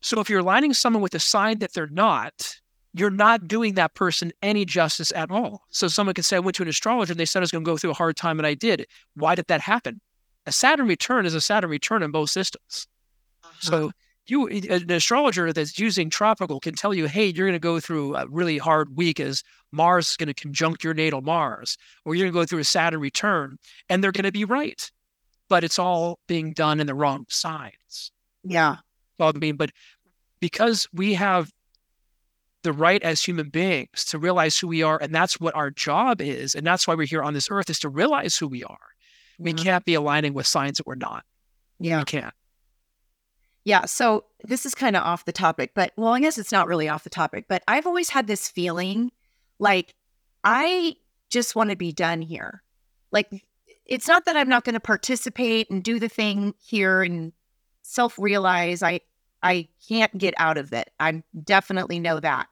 So if you're aligning someone with a sign that they're not, you're not doing that person any justice at all. So someone could say, I went to an astrologer and they said I was going to go through a hard time and I did. Why did that happen? A Saturn return is a Saturn return in both systems. Uh-huh. So you an astrologer that's using tropical can tell you, hey, you're going to go through a really hard week as Mars is going to conjunct your natal Mars, or you're going to go through a Saturn return, and they're going to be right. But it's all being done in the wrong signs.
Yeah.
Well, I mean, but because we have the right as human beings to realize who we are. And that's what our job is. And that's why we're here on this earth is to realize who we are. We mm-hmm. can't be aligning with signs that we're not.
Yeah.
We can't.
Yeah. So this is kind of off the topic, but well, I guess it's not really off the topic, but I've always had this feeling like I just want to be done here. Like it's not that I'm not going to participate and do the thing here and self realize I I can't get out of it. I definitely know that.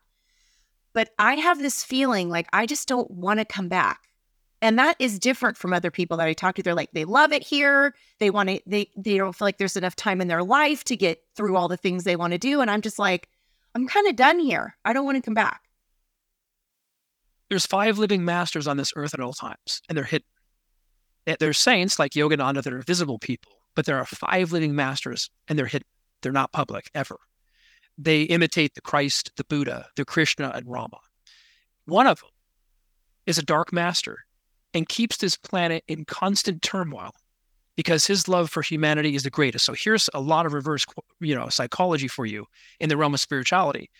But I have this feeling like I just don't want to come back. And that is different from other people that I talk to. They're like, they love it here. They want to, they they don't feel like there's enough time in their life to get through all the things they want to do. And I'm just like, I'm kind of done here. I don't want to come back.
There's five living masters on this earth at all times, and they're hidden. There's saints like Yogananda that are visible people, but there are five living masters, and they're hidden. They're not public ever they imitate the Christ, the Buddha, the Krishna, and Rama. One of them is a dark master and keeps this planet in constant turmoil because his love for humanity is the greatest. So here's a lot of reverse, you know, psychology for you in the realm of spirituality.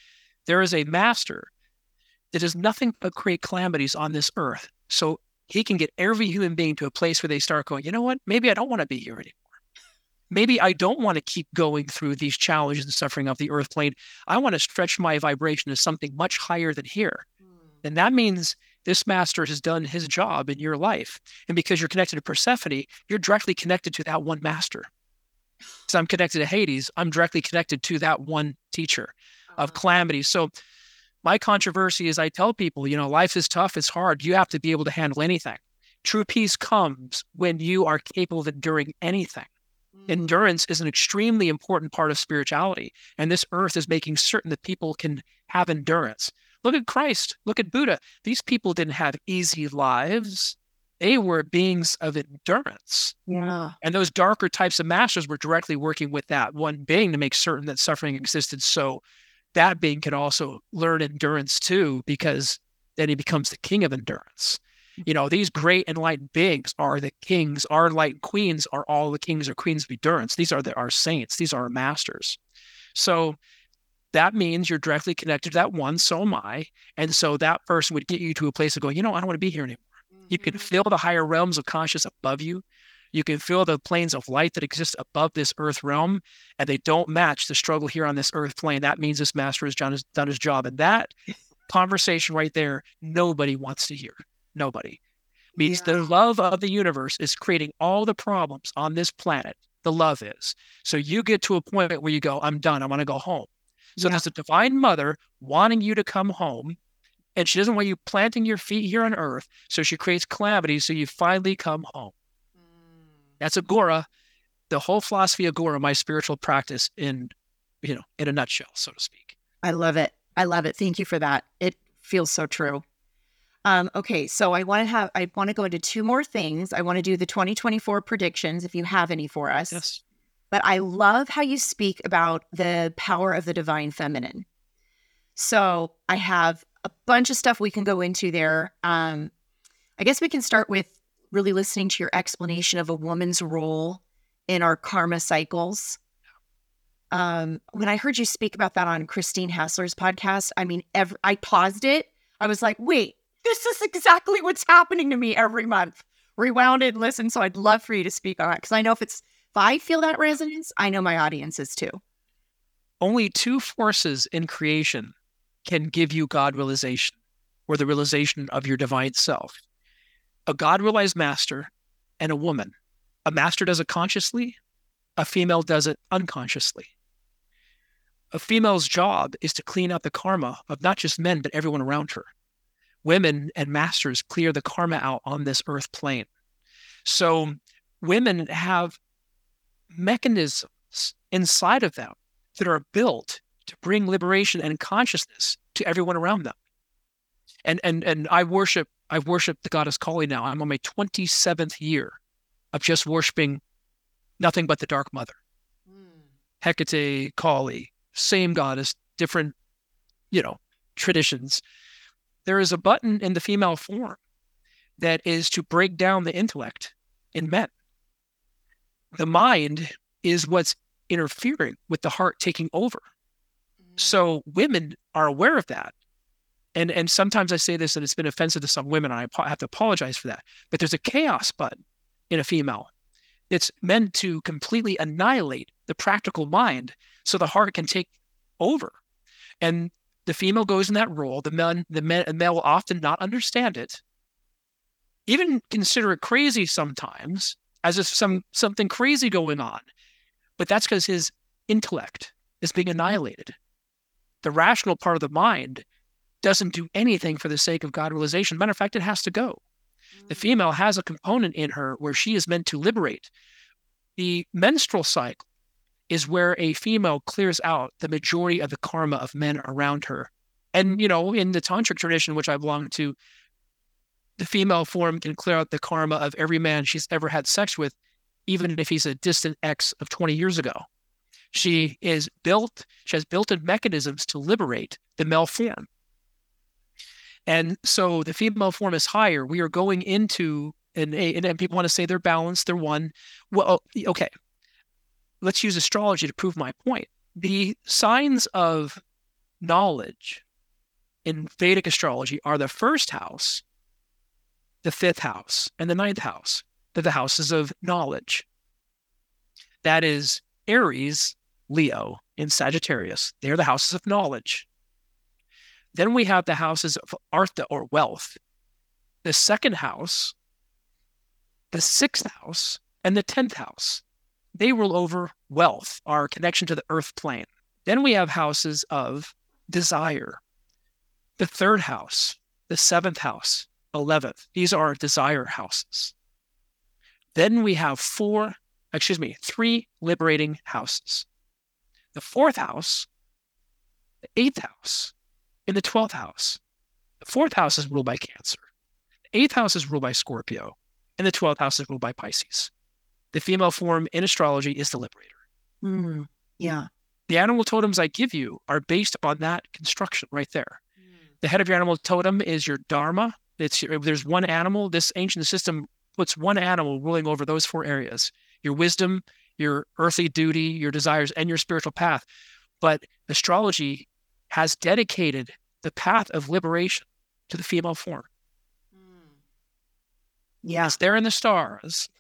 There is a master that does nothing but create calamities on this earth. So he can get every human being to a place where they start going, you know what? Maybe I don't want to be here anymore maybe I don't want to keep going through these challenges and suffering of the earth plane. I want to stretch my vibration to something much higher than here. Mm. And that means this master has done his job in your life. And because you're connected to Persephone, you're directly connected to that one master. So I'm connected to Hades, I'm directly connected to that one teacher of uh-huh. calamity. So my controversy is I tell people, you know, life is tough, it's hard. You have to be able to handle anything. True peace comes when you are capable of enduring anything. Mm. Endurance is an extremely important part of spirituality. And this earth is making certain that people can have endurance. Look at Christ. Look at Buddha. These people didn't have easy lives. They were beings of endurance.
Yeah.
And those darker types of masters were directly working with that one being to make certain that suffering existed. So that being can also learn endurance too, because then he becomes the king of endurance. You know, these great enlightened beings are the kings, our enlightened queens are all the kings or queens of endurance. These are the, our saints, these are our masters. So that means you're directly connected to that one. So am I. And so that person would get you to a place of going, you know, I don't want to be here anymore. Mm-hmm. You can mm-hmm. feel the higher realms of conscious above you. You can feel the planes of light that exist above this earth realm, and they don't match the struggle here on this earth plane. That means this master has done his, done his job. And that conversation right there, nobody wants to hear. Nobody. Means yeah. the love of the universe is creating all the problems on this planet. The love is. So you get to a point where you go, I'm done. I want to go home. So yeah. there's a divine mother wanting you to come home and she doesn't want you planting your feet here on earth. So she creates calamity. So you finally come home. That's Aghora, the whole philosophy of Aghora, my spiritual practice in, you know, in a nutshell, so to speak.
I love it. I love it. Thank you for that. It feels so true. Um, okay, so I want to have I want to go into two more things. I want to do the 2024 predictions if you have any for us.
Yes.
But I love how you speak about the power of the divine feminine. So I have a bunch of stuff we can go into there. Um, I guess we can start with really listening to your explanation of a woman's role in our karma cycles. Um, when I heard you speak about that on Christine Hassler's podcast, I mean, every, I paused it. I was like, wait, this is exactly what's happening to me every month. Rewound it listen. So I'd love for you to speak on it because I know if it's I feel that resonance, I know my audience is too.
Only two forces in creation can give you God realization or the realization of your divine self a God realized master and a woman. A master does it consciously, a female does it unconsciously. A female's job is to clean out the karma of not just men, but everyone around her. Women and masters clear the karma out on this earth plane. So women have mechanisms inside of them that are built to bring liberation and consciousness to everyone around them. And and and I worship I worship the goddess Kali now. I'm on my 27th year of just worshiping nothing but the Dark Mother. Mm. Hecate, Kali, same goddess, different, you know, traditions. There is a button in the female form that is to break down the intellect in men. The mind is what's interfering with the heart taking over. Mm. So women are aware of that and and sometimes I say this and it's been offensive to some women, and I have to apologize for that. But there's a chaos button in a female. It's meant to completely annihilate the practical mind, so the heart can take over. And the female goes in that role. The men, the men, the male will often not understand it, even consider it crazy sometimes, as if some something crazy going on. But that's because his intellect is being annihilated. The rational part of the mind doesn't do anything for the sake of God realization. Matter of fact, it has to go. The mm. female has a component in her where she is meant to liberate. The menstrual cycle is where a female clears out the majority of the karma of men around her. And, you know, in the tantric tradition, which I belong to, the female form can clear out the karma of every man she's ever had sex with, even if he's a distant ex of 20 years ago. She is built, she has built in mechanisms to liberate the male form. And so the female form is higher. We are going into and and people want to say they're balanced, they're one. Well, oh, okay. Let's use astrology to prove my point. The signs of knowledge in Vedic astrology are the first house, the fifth house, and the ninth house. They're the houses of knowledge. That is Aries, Leo, and Sagittarius. They're the houses of knowledge. Then we have the houses of Artha or wealth. The second house, the sixth house, and the tenth house. They rule over wealth, our connection to the earth plane. Then we have houses of desire. The third house, the seventh house, 11th. These are desire houses. Then we have four, excuse me, three liberating houses. The fourth house, the eighth house, in the 12th house. The fourth house is ruled by Cancer. The eighth house is ruled by Scorpio. And the 12th house is ruled by Pisces. The female form in astrology is the liberator.
Mm, yeah.
The animal totems I give you are based upon that construction right there. Mm. The head of your animal totem is your dharma. It's uh, there's one animal. This ancient system puts one animal ruling over those four areas: your wisdom, your earthly duty, your desires, and your spiritual path. But astrology has dedicated the path of liberation to the female form. Mm.
Yeah.
It's there in the stars.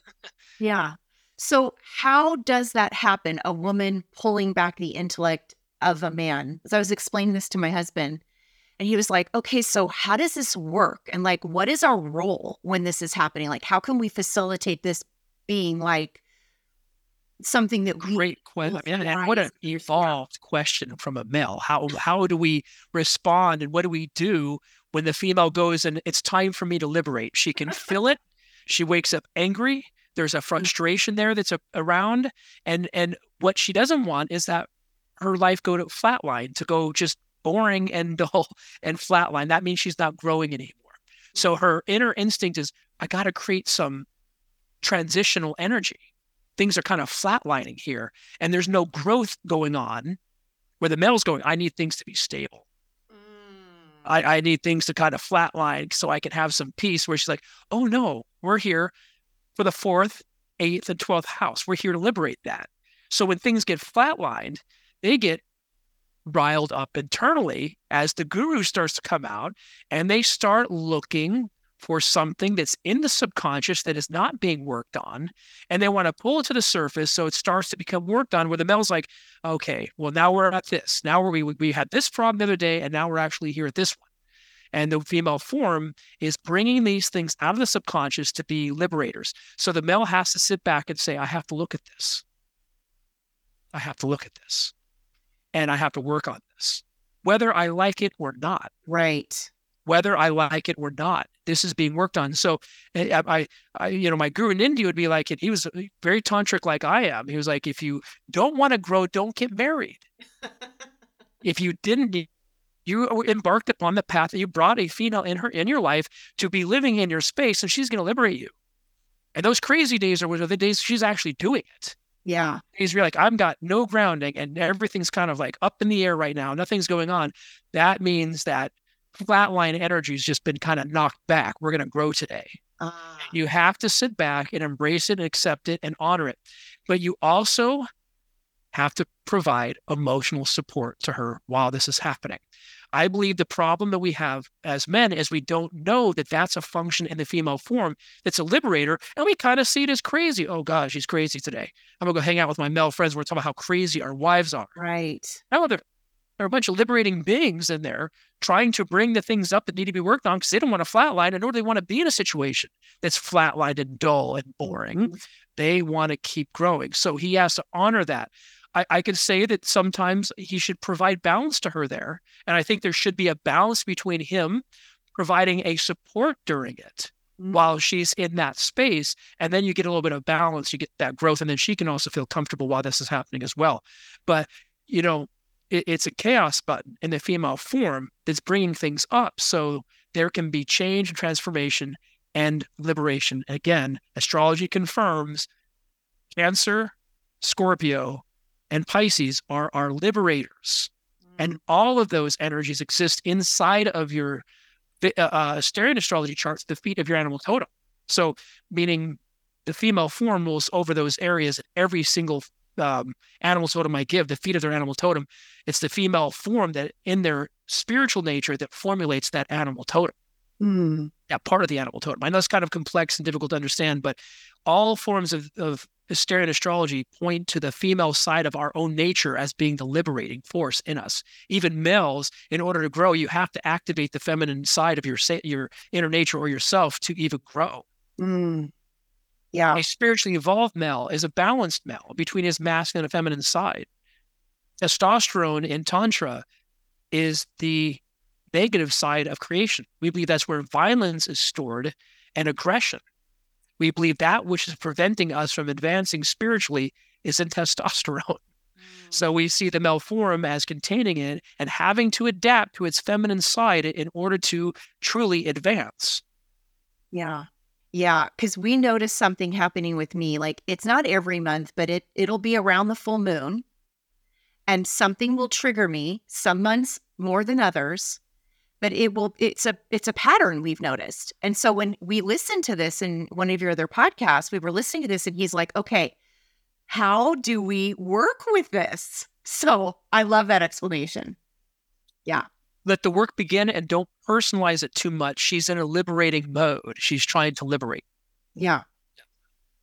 Yeah. So, how does that happen? A woman pulling back the intellect of a man. As I was explaining this to my husband, and he was like, okay, so how does this work? And like, what is our role when this is happening? Like, how can we facilitate this being like something that
Great question. And what an evolved question from a male. How how do we respond and what do we do when the female goes and it's time for me to liberate? She can feel it. She wakes up angry. There's a mm. frustration there that's a, around, and and what she doesn't want is that her life go to flatline, to go just boring and dull and flatline. That means she's not growing anymore. So mm-hmm. her inner instinct is, I got to create some transitional energy. Things are kind of flatlining here, and there's no growth going on. Where the male's going, I need things to be stable. I, mm. I need things to kind of flatline so I can have some peace. Where she's like, oh no, we're here for the fourth, eighth, and twelfth house. We're here to liberate that. So when things get flatlined, they get riled up internally as the guru starts to come out and they start looking for something that's in the subconscious that is not being worked on and they want to pull it to the surface so it starts to become worked on where the male's like okay well now we're at this. Now we we had this problem the other day and now we're actually here at this one. And the female form is bringing these things out of the subconscious to be liberators. So the male has to sit back and say i have to look at this. I have to look at this and I have to work on this, whether I like it or not.
right.
Whether I like it or not, this is being worked on. So, I, I, I, you know, my guru in India would be like, and he was eh, very tantric, like I am. He was like, if you don't want to grow, don't get married. if you didn't, you embarked upon the path that you brought a female in her in your life to be living in your space, and she's going to liberate you. And those crazy days are the days she's actually doing it
Yeah.
He's you're like, I've got no grounding and everything's kind of like up in the air right now, nothing's going on, that means that flatline energy has just been kind of knocked back. We're going to grow today.
Ah.
You have to sit back and embrace it and accept it and honor it. But you also have to provide emotional support to her while this is happening. I believe the problem that we have as men is we don't know that that's a function in the female form that's a liberator, and we kind of see it as crazy. Oh gosh, she's crazy today. I'm gonna go hang out with my male friends. We're talking about how crazy our wives are.
right.
No, there, there are a bunch of liberating beings in there trying to bring the things up that need to be worked on because they don't want to flatline, and nor do they want to be in a situation that's flatlined and dull and boring. Mm-hmm. They want to keep growing. So he has to honor that. I, I could say that sometimes he should provide balance to her there. And I think there should be a balance between him providing a support during it
Mm.
while she's in that space. And then you get a little bit of balance, you get that growth, and then she can also feel comfortable while this is happening as well. But, you know, it, it's a chaos button in the female form that's bringing things up. So there can be change and transformation and liberation. Again, astrology confirms Cancer, Scorpio, and Pisces are our liberators. And all of those energies exist inside of your uh, uh, Asterian astrology charts, the feet of your animal totem. So, meaning the female form rules over those areas every single um, animal totem I give, the feet of their animal totem. It's the female form that, in their spiritual nature, that formulates that animal totem
Mm.
that part of the animal totem. I know it's kind of complex and difficult to understand, but all forms of, of Asterian astrology point to the female side of our own nature as being the liberating force in us. Even males, in order to grow, you have to activate the feminine side of your your inner nature or yourself to even grow.
Mm. Yeah.
A spiritually evolved male is a balanced male between his masculine and feminine side. Testosterone in Tantra is the negative side of creation. We believe that's where violence is stored and aggression. We believe that which is preventing us from advancing spiritually is in testosterone. So mm. we see the male form as containing it and having to adapt to its feminine side in order to truly advance.
Yeah. Yeah, cuz we notice something happening with me like it's not every month, but it it'll be around the full moon and something will trigger me some months more than others, but it will it's a it's a pattern we've noticed. And so when we listened to this in one of your other podcasts, we were listening to this and he's like, "Okay, how do we work with this?" So I love that explanation. Yeah.
Let the work begin and don't personalize it too much. She's in a liberating mode. She's trying to liberate.
Yeah.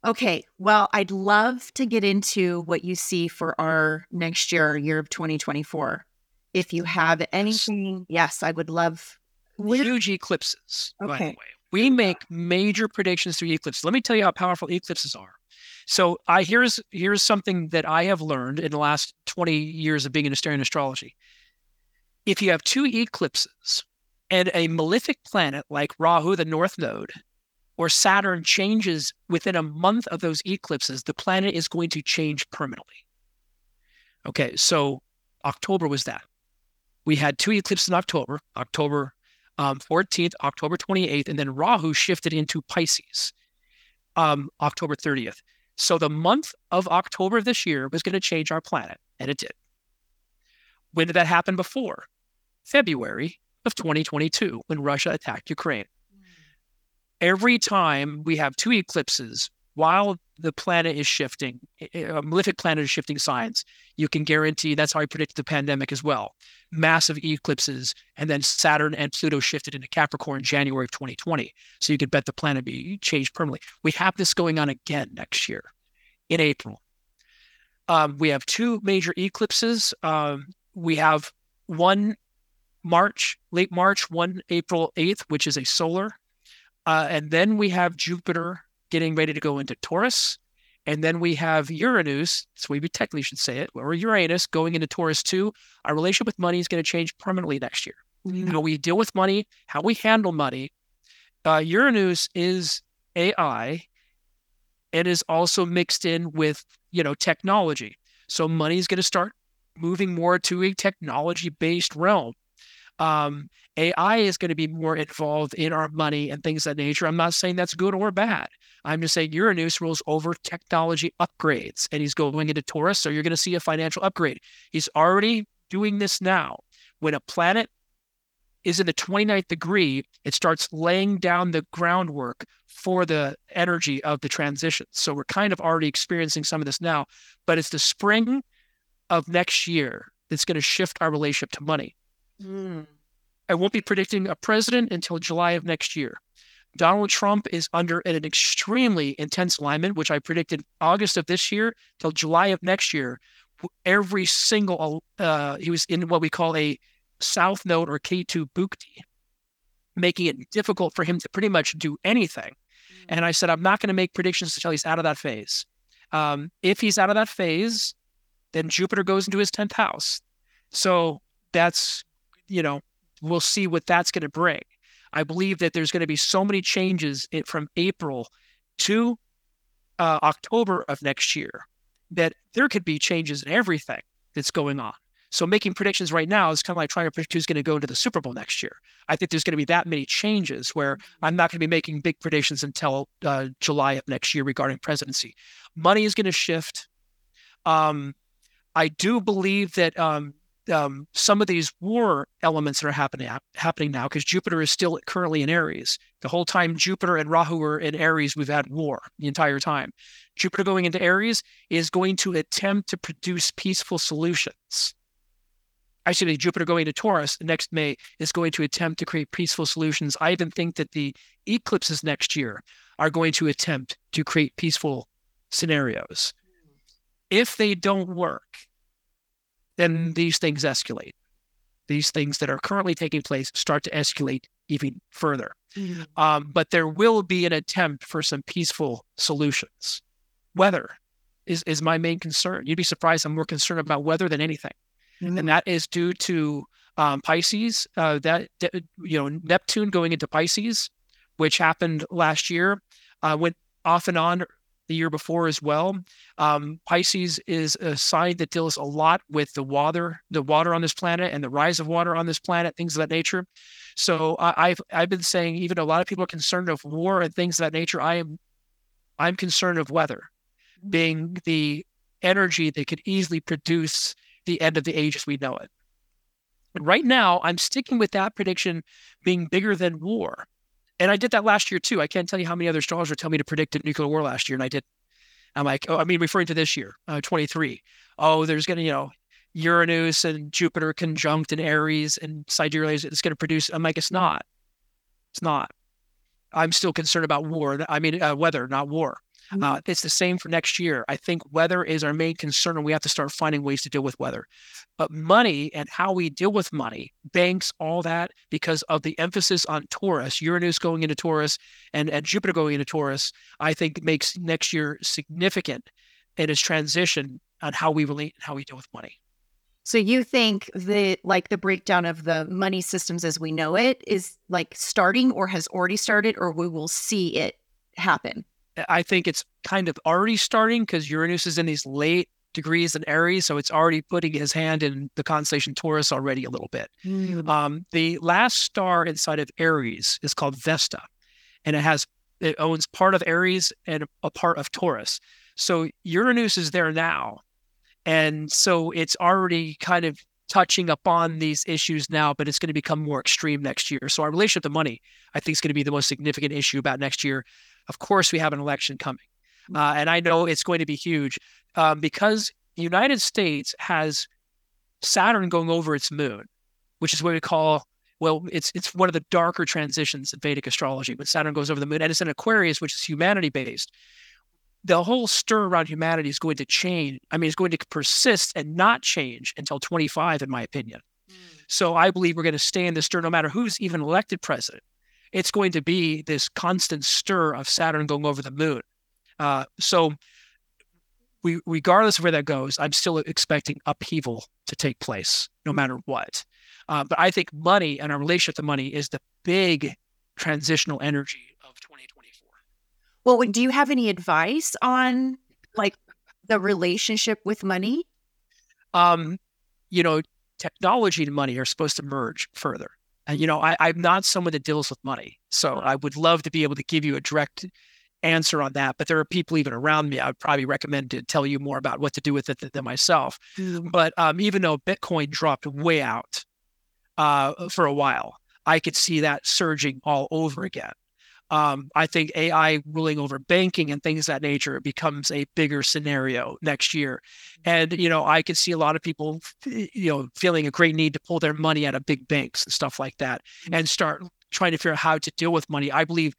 Okay. Well, I'd love to get into what you see for our next year, year of 2024. If you have anything, yes, I would love.
Huge eclipses, by the
Okay.
way. We make major predictions through eclipses. Let me tell you how powerful eclipses are. So I here's here's something that I have learned in the last 20 years of being in Asterian astrology. If you have two eclipses and a malefic planet like Rahu, the north node, or Saturn changes within a month of those eclipses, the planet is going to change permanently. Okay, so October was that. We had two eclipses in October, October um, 14th, October 28th, and then Rahu shifted into Pisces, um, October 30th. So the month of October of this year was going to change our planet, and it did. When did that happen before? February of 2022, when Russia attacked Ukraine. Every time we have two eclipses, while the planet is shifting, a malefic planet is shifting signs, you can guarantee that's how I predicted the pandemic as well. Massive eclipses, and then Saturn and Pluto shifted into Capricorn in January of 2020. So you could bet the planet be changed permanently. We have this going on again next year in April. Um, we have two major eclipses. Um, we have one March, late March, one April 8th, which is a solar. Uh, and then we have Jupiter getting ready to go into Taurus. And then we have Uranus, so we technically should say it, or Uranus going into Taurus too. Our relationship with money is going to change permanently next year. How we deal with money, how we handle money. Uh, Uranus is AI and is also mixed in with, you know, technology. So money is going to start moving more to a technology based realm. Um, AI is going to be more involved in our money and things of that nature. I'm not saying that's good or bad. I'm just saying Uranus rules over technology upgrades and he's going into Taurus. So you're going to see a financial upgrade. He's already doing this now. When a planet is in the 29th degree, it starts laying down the groundwork for the energy of the transition. So we're kind of already experiencing some of this now, but it's the spring of next year that's going to shift our relationship to money.
Mm.
I won't be predicting a president until July of next year. Donald Trump is under an extremely intense alignment, which I predicted August of this year till July of next year. Every single, uh, he was in what we call a South Node or Ketu Bhukti, making it difficult for him to pretty much do anything. And I said, I'm not going to make predictions until he's out of that phase. Um, if he's out of that phase, then Jupiter goes into his 10th house. So that's, you know, we'll see what that's going to bring. I believe that there's going to be so many changes in, from April to uh, October of next year that there could be changes in everything that's going on. So making predictions right now is kind of like trying to predict who's going to go into the Super Bowl next year. I think there's going to be that many changes where I'm not going to be making big predictions until uh, July of next year regarding presidency. Money is going to shift. Um, I do believe that um, um, some of these war elements that are happening happening now because Jupiter is still currently in Aries. The whole time Jupiter and Rahu are in Aries, we've had war the entire time. Jupiter going into Aries is going to attempt to produce peaceful solutions. Actually, Jupiter going to Taurus next May is going to attempt to create peaceful solutions. I even think that the eclipses next year are going to attempt to create peaceful scenarios. If they don't work, then these things escalate. These things that are currently taking place start to escalate even further.
Mm.
Um, but there will be an attempt for some peaceful solutions. Weather is, is my main concern. You'd be surprised I'm more concerned about weather than anything. And that is due to um, Pisces, uh, that, you know, Neptune going into Pisces, which happened last year, uh, went off and on the year before as well. Um, Pisces is a sign that deals a lot with the water, the water on this planet, and the rise of water on this planet, things of that nature. So I, I've I've been saying even a lot of people are concerned of war and things of that nature. I am I'm concerned of weather being the energy that could easily produce the end of the age as we know it. And right now, I'm sticking with that prediction being bigger than war. And I did that last year too. I can't tell you how many other astrologers tell me to predict a nuclear war last year, and I did. I'm like, oh, I mean, referring to this year, uh, 23. Oh, there's going to, you know, Uranus and Jupiter conjunct in Aries and sidereal it's going to produce. I'm like, it's not. It's not. I'm still concerned about war. I mean, uh, weather, not war. Uh, it's the same for next year. I think weather is our main concern, and we have to start finding ways to deal with weather. But money and how we deal with money, banks, all that, because of the emphasis on Taurus, Uranus going into Taurus and, and Jupiter going into Taurus, I think makes next year significant in its transition on how we relate and how we deal with money.
So you think that like the breakdown of the money systems as we know it is like starting or has already started or we will see it happen?
I think it's kind of already starting because Uranus is in these late degrees in Aries, so it's already putting his hand in the constellation Taurus already a little bit. Mm. Um, the last star inside of Aries is called Vesta, and it has it owns part of Aries and a part of Taurus. So Uranus is there now, and so it's already kind of touching upon these issues now, but it's going to become more extreme next year. So our relationship to money, I think, is going to be the most significant issue about next year. Of course, we have an election coming, mm. uh, and I know it's going to be huge um, because the United States has Saturn going over its moon, which is what we call well, it's it's one of the darker transitions in Vedic astrology. When Saturn goes over the moon, and it's in Aquarius, which is humanity based. The whole stir around humanity is going to change. I mean, it's going to persist and not change until 25, in my opinion. Mm. So I believe we're going to stay in this stir no matter who's even elected president it's going to be this constant stir of Saturn going over the moon. Uh, so, we, regardless of where that goes, I'm still expecting upheaval to take place, no matter what. Uh, but I think money and our relationship to money is the big transitional energy of 2024.
Well, do you have any advice on like the relationship with money?
Um, you know, technology and money are supposed to merge further. And, you know, I, I'm not someone that deals with money. So I would love to be able to give you a direct answer on that. But there are people even around me I would probably recommend to tell you more about what to do with it than, myself. Mm. But um, even though Bitcoin dropped way out uh, for a while, I could see that surging all over again um, I think AI ruling over banking and things that nature becomes a bigger scenario next year. And, you know, I could see a lot of people, you know, feeling a great need to pull their money out of big banks and stuff like that mm. and start trying to figure out how to deal with money. I believe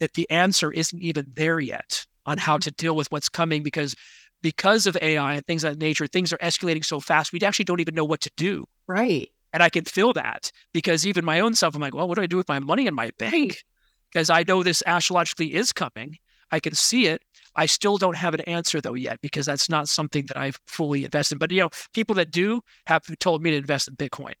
that the answer isn't even there yet on how mm-hmm. to deal with what's coming because because of AI and things of that nature, things are escalating so fast, we actually don't even know what to do.
Right.
And I can feel that because even my own self, I'm like, well, what do I do with my money in my bank? Because I know this astrologically is coming. I can see it. I still don't have an answer though yet because that's not something that I've fully invested in. But you know, people that do have told me to invest in Bitcoin.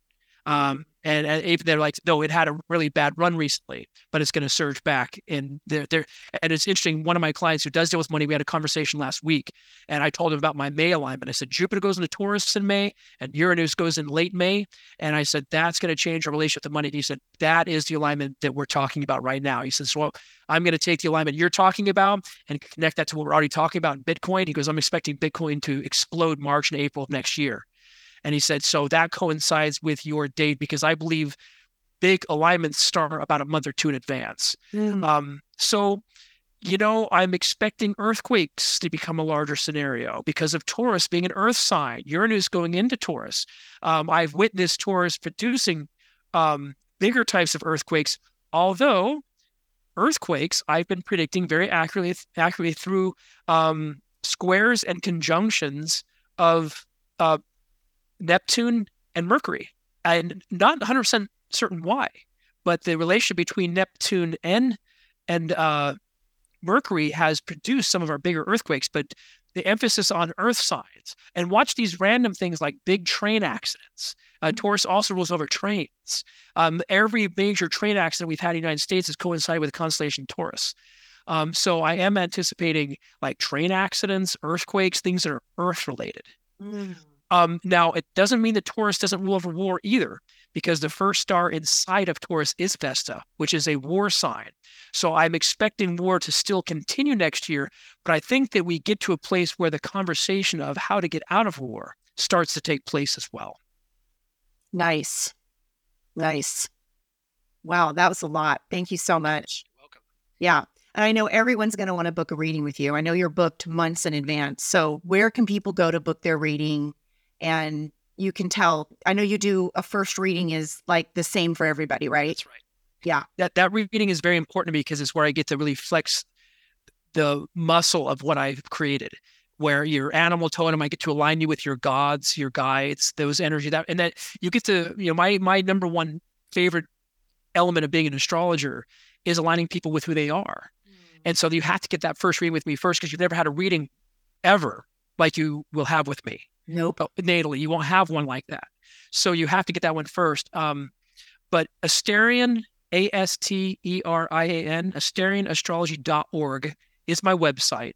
Um, and, they're like, no, it had a really bad run recently, but it's going to surge back. And there, there, and it's interesting. One of my clients who does deal with money, we had a conversation last week, and I told him about my May alignment. I said Jupiter goes into Taurus in May, and Uranus goes in late May, and I said that's going to change our relationship to money. And he said that is the alignment that we're talking about right now. He says, well, I'm going to take the alignment you're talking about and connect that to what we're already talking about in Bitcoin. He goes, I'm expecting Bitcoin to explode March and April of next year. And he said, so that coincides with your date because I believe big alignments start about a month or two in advance. Mm. Um, so, you know, I'm expecting earthquakes to become a larger scenario because of Taurus being an earth sign, Uranus going into Taurus. Um, I've witnessed Taurus producing um, bigger types of earthquakes, although earthquakes I've been predicting very accurately, accurately through um, squares and conjunctions of uh, Neptune and Mercury. And not 100% certain why, but the relationship between Neptune and and uh, Mercury has produced some of our bigger earthquakes, but the emphasis on earth signs and watch these random things like big train accidents. Uh, mm-hmm. Taurus also rules over trains. Um, every major train accident we've had in the United States has coincided with the constellation Taurus. Um, so I am anticipating like train accidents, earthquakes, things that are earth related. Mm. Um, now, it doesn't mean that Taurus doesn't rule over war either, because the first star inside of Taurus is Vesta, which is a war sign. So I'm expecting war to still continue next year, but I think that we get to a place where the conversation of how to get out of war starts to take place as well.
Nice. Nice. Wow, that was a lot. Thank you so much.
You're welcome.
Yeah. And I know everyone's going to want to book a reading with you. I know you're booked months in advance. So, where can people go to book their reading? And you can tell. I know you do a first reading is like the same for everybody, right?
That's right.
Yeah.
That that reading is very important to me because it's where I get to really flex the muscle of what I've created. Where your animal totem, I get to align you with your gods, your guides, those energy that, and that you get to, you know, my my number one favorite element of being an astrologer is aligning people with who they are. Mm. And so you have to get that first reading with me first because you've never had a reading ever like you will have with me.
Nope.
Oh, natally, you won't have one like that. So you have to get that one first. Um, but Asterian, A S T E R I A N, AsterianAstrology.org is my website.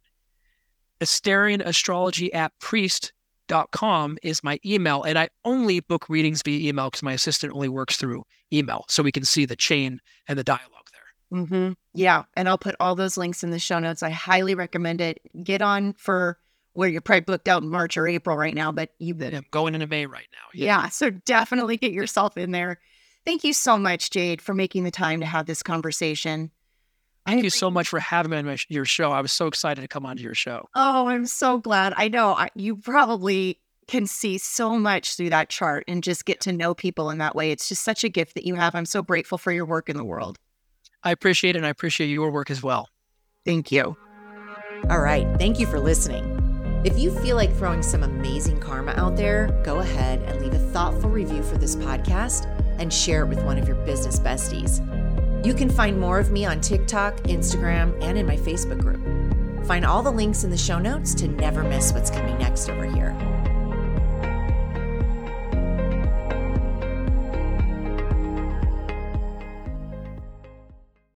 Asterianastrology at priest.com is my email. And I only book readings via email because my assistant only works through email. So we can see the chain and the dialogue there.
Mm-hmm. Yeah. And I'll put all those links in the show notes. I highly recommend it. Get on for where you're probably booked out in March or April right now, but you
Yeah, I'm going into May right now.
yeah. So definitely get yourself in there. Thank you so much, Jade, for making the time to have this conversation.
Thank you so much for having me on my, your show. I was so excited to come onto your show.
Oh, I'm so glad. I know I, you probably can see so much through that chart and just get to know people in that way. It's just such a gift that you have. I'm so grateful for your work in the world.
I appreciate it, and I appreciate your work as well.
Thank you.
All right. Thank you for listening. If you feel like throwing some amazing karma out there, go ahead and leave a thoughtful review for this podcast and share it with one of your business besties. You can find more of me on TikTok, Instagram, and in my Facebook group. Find all the links in the show notes to never miss what's coming next over here.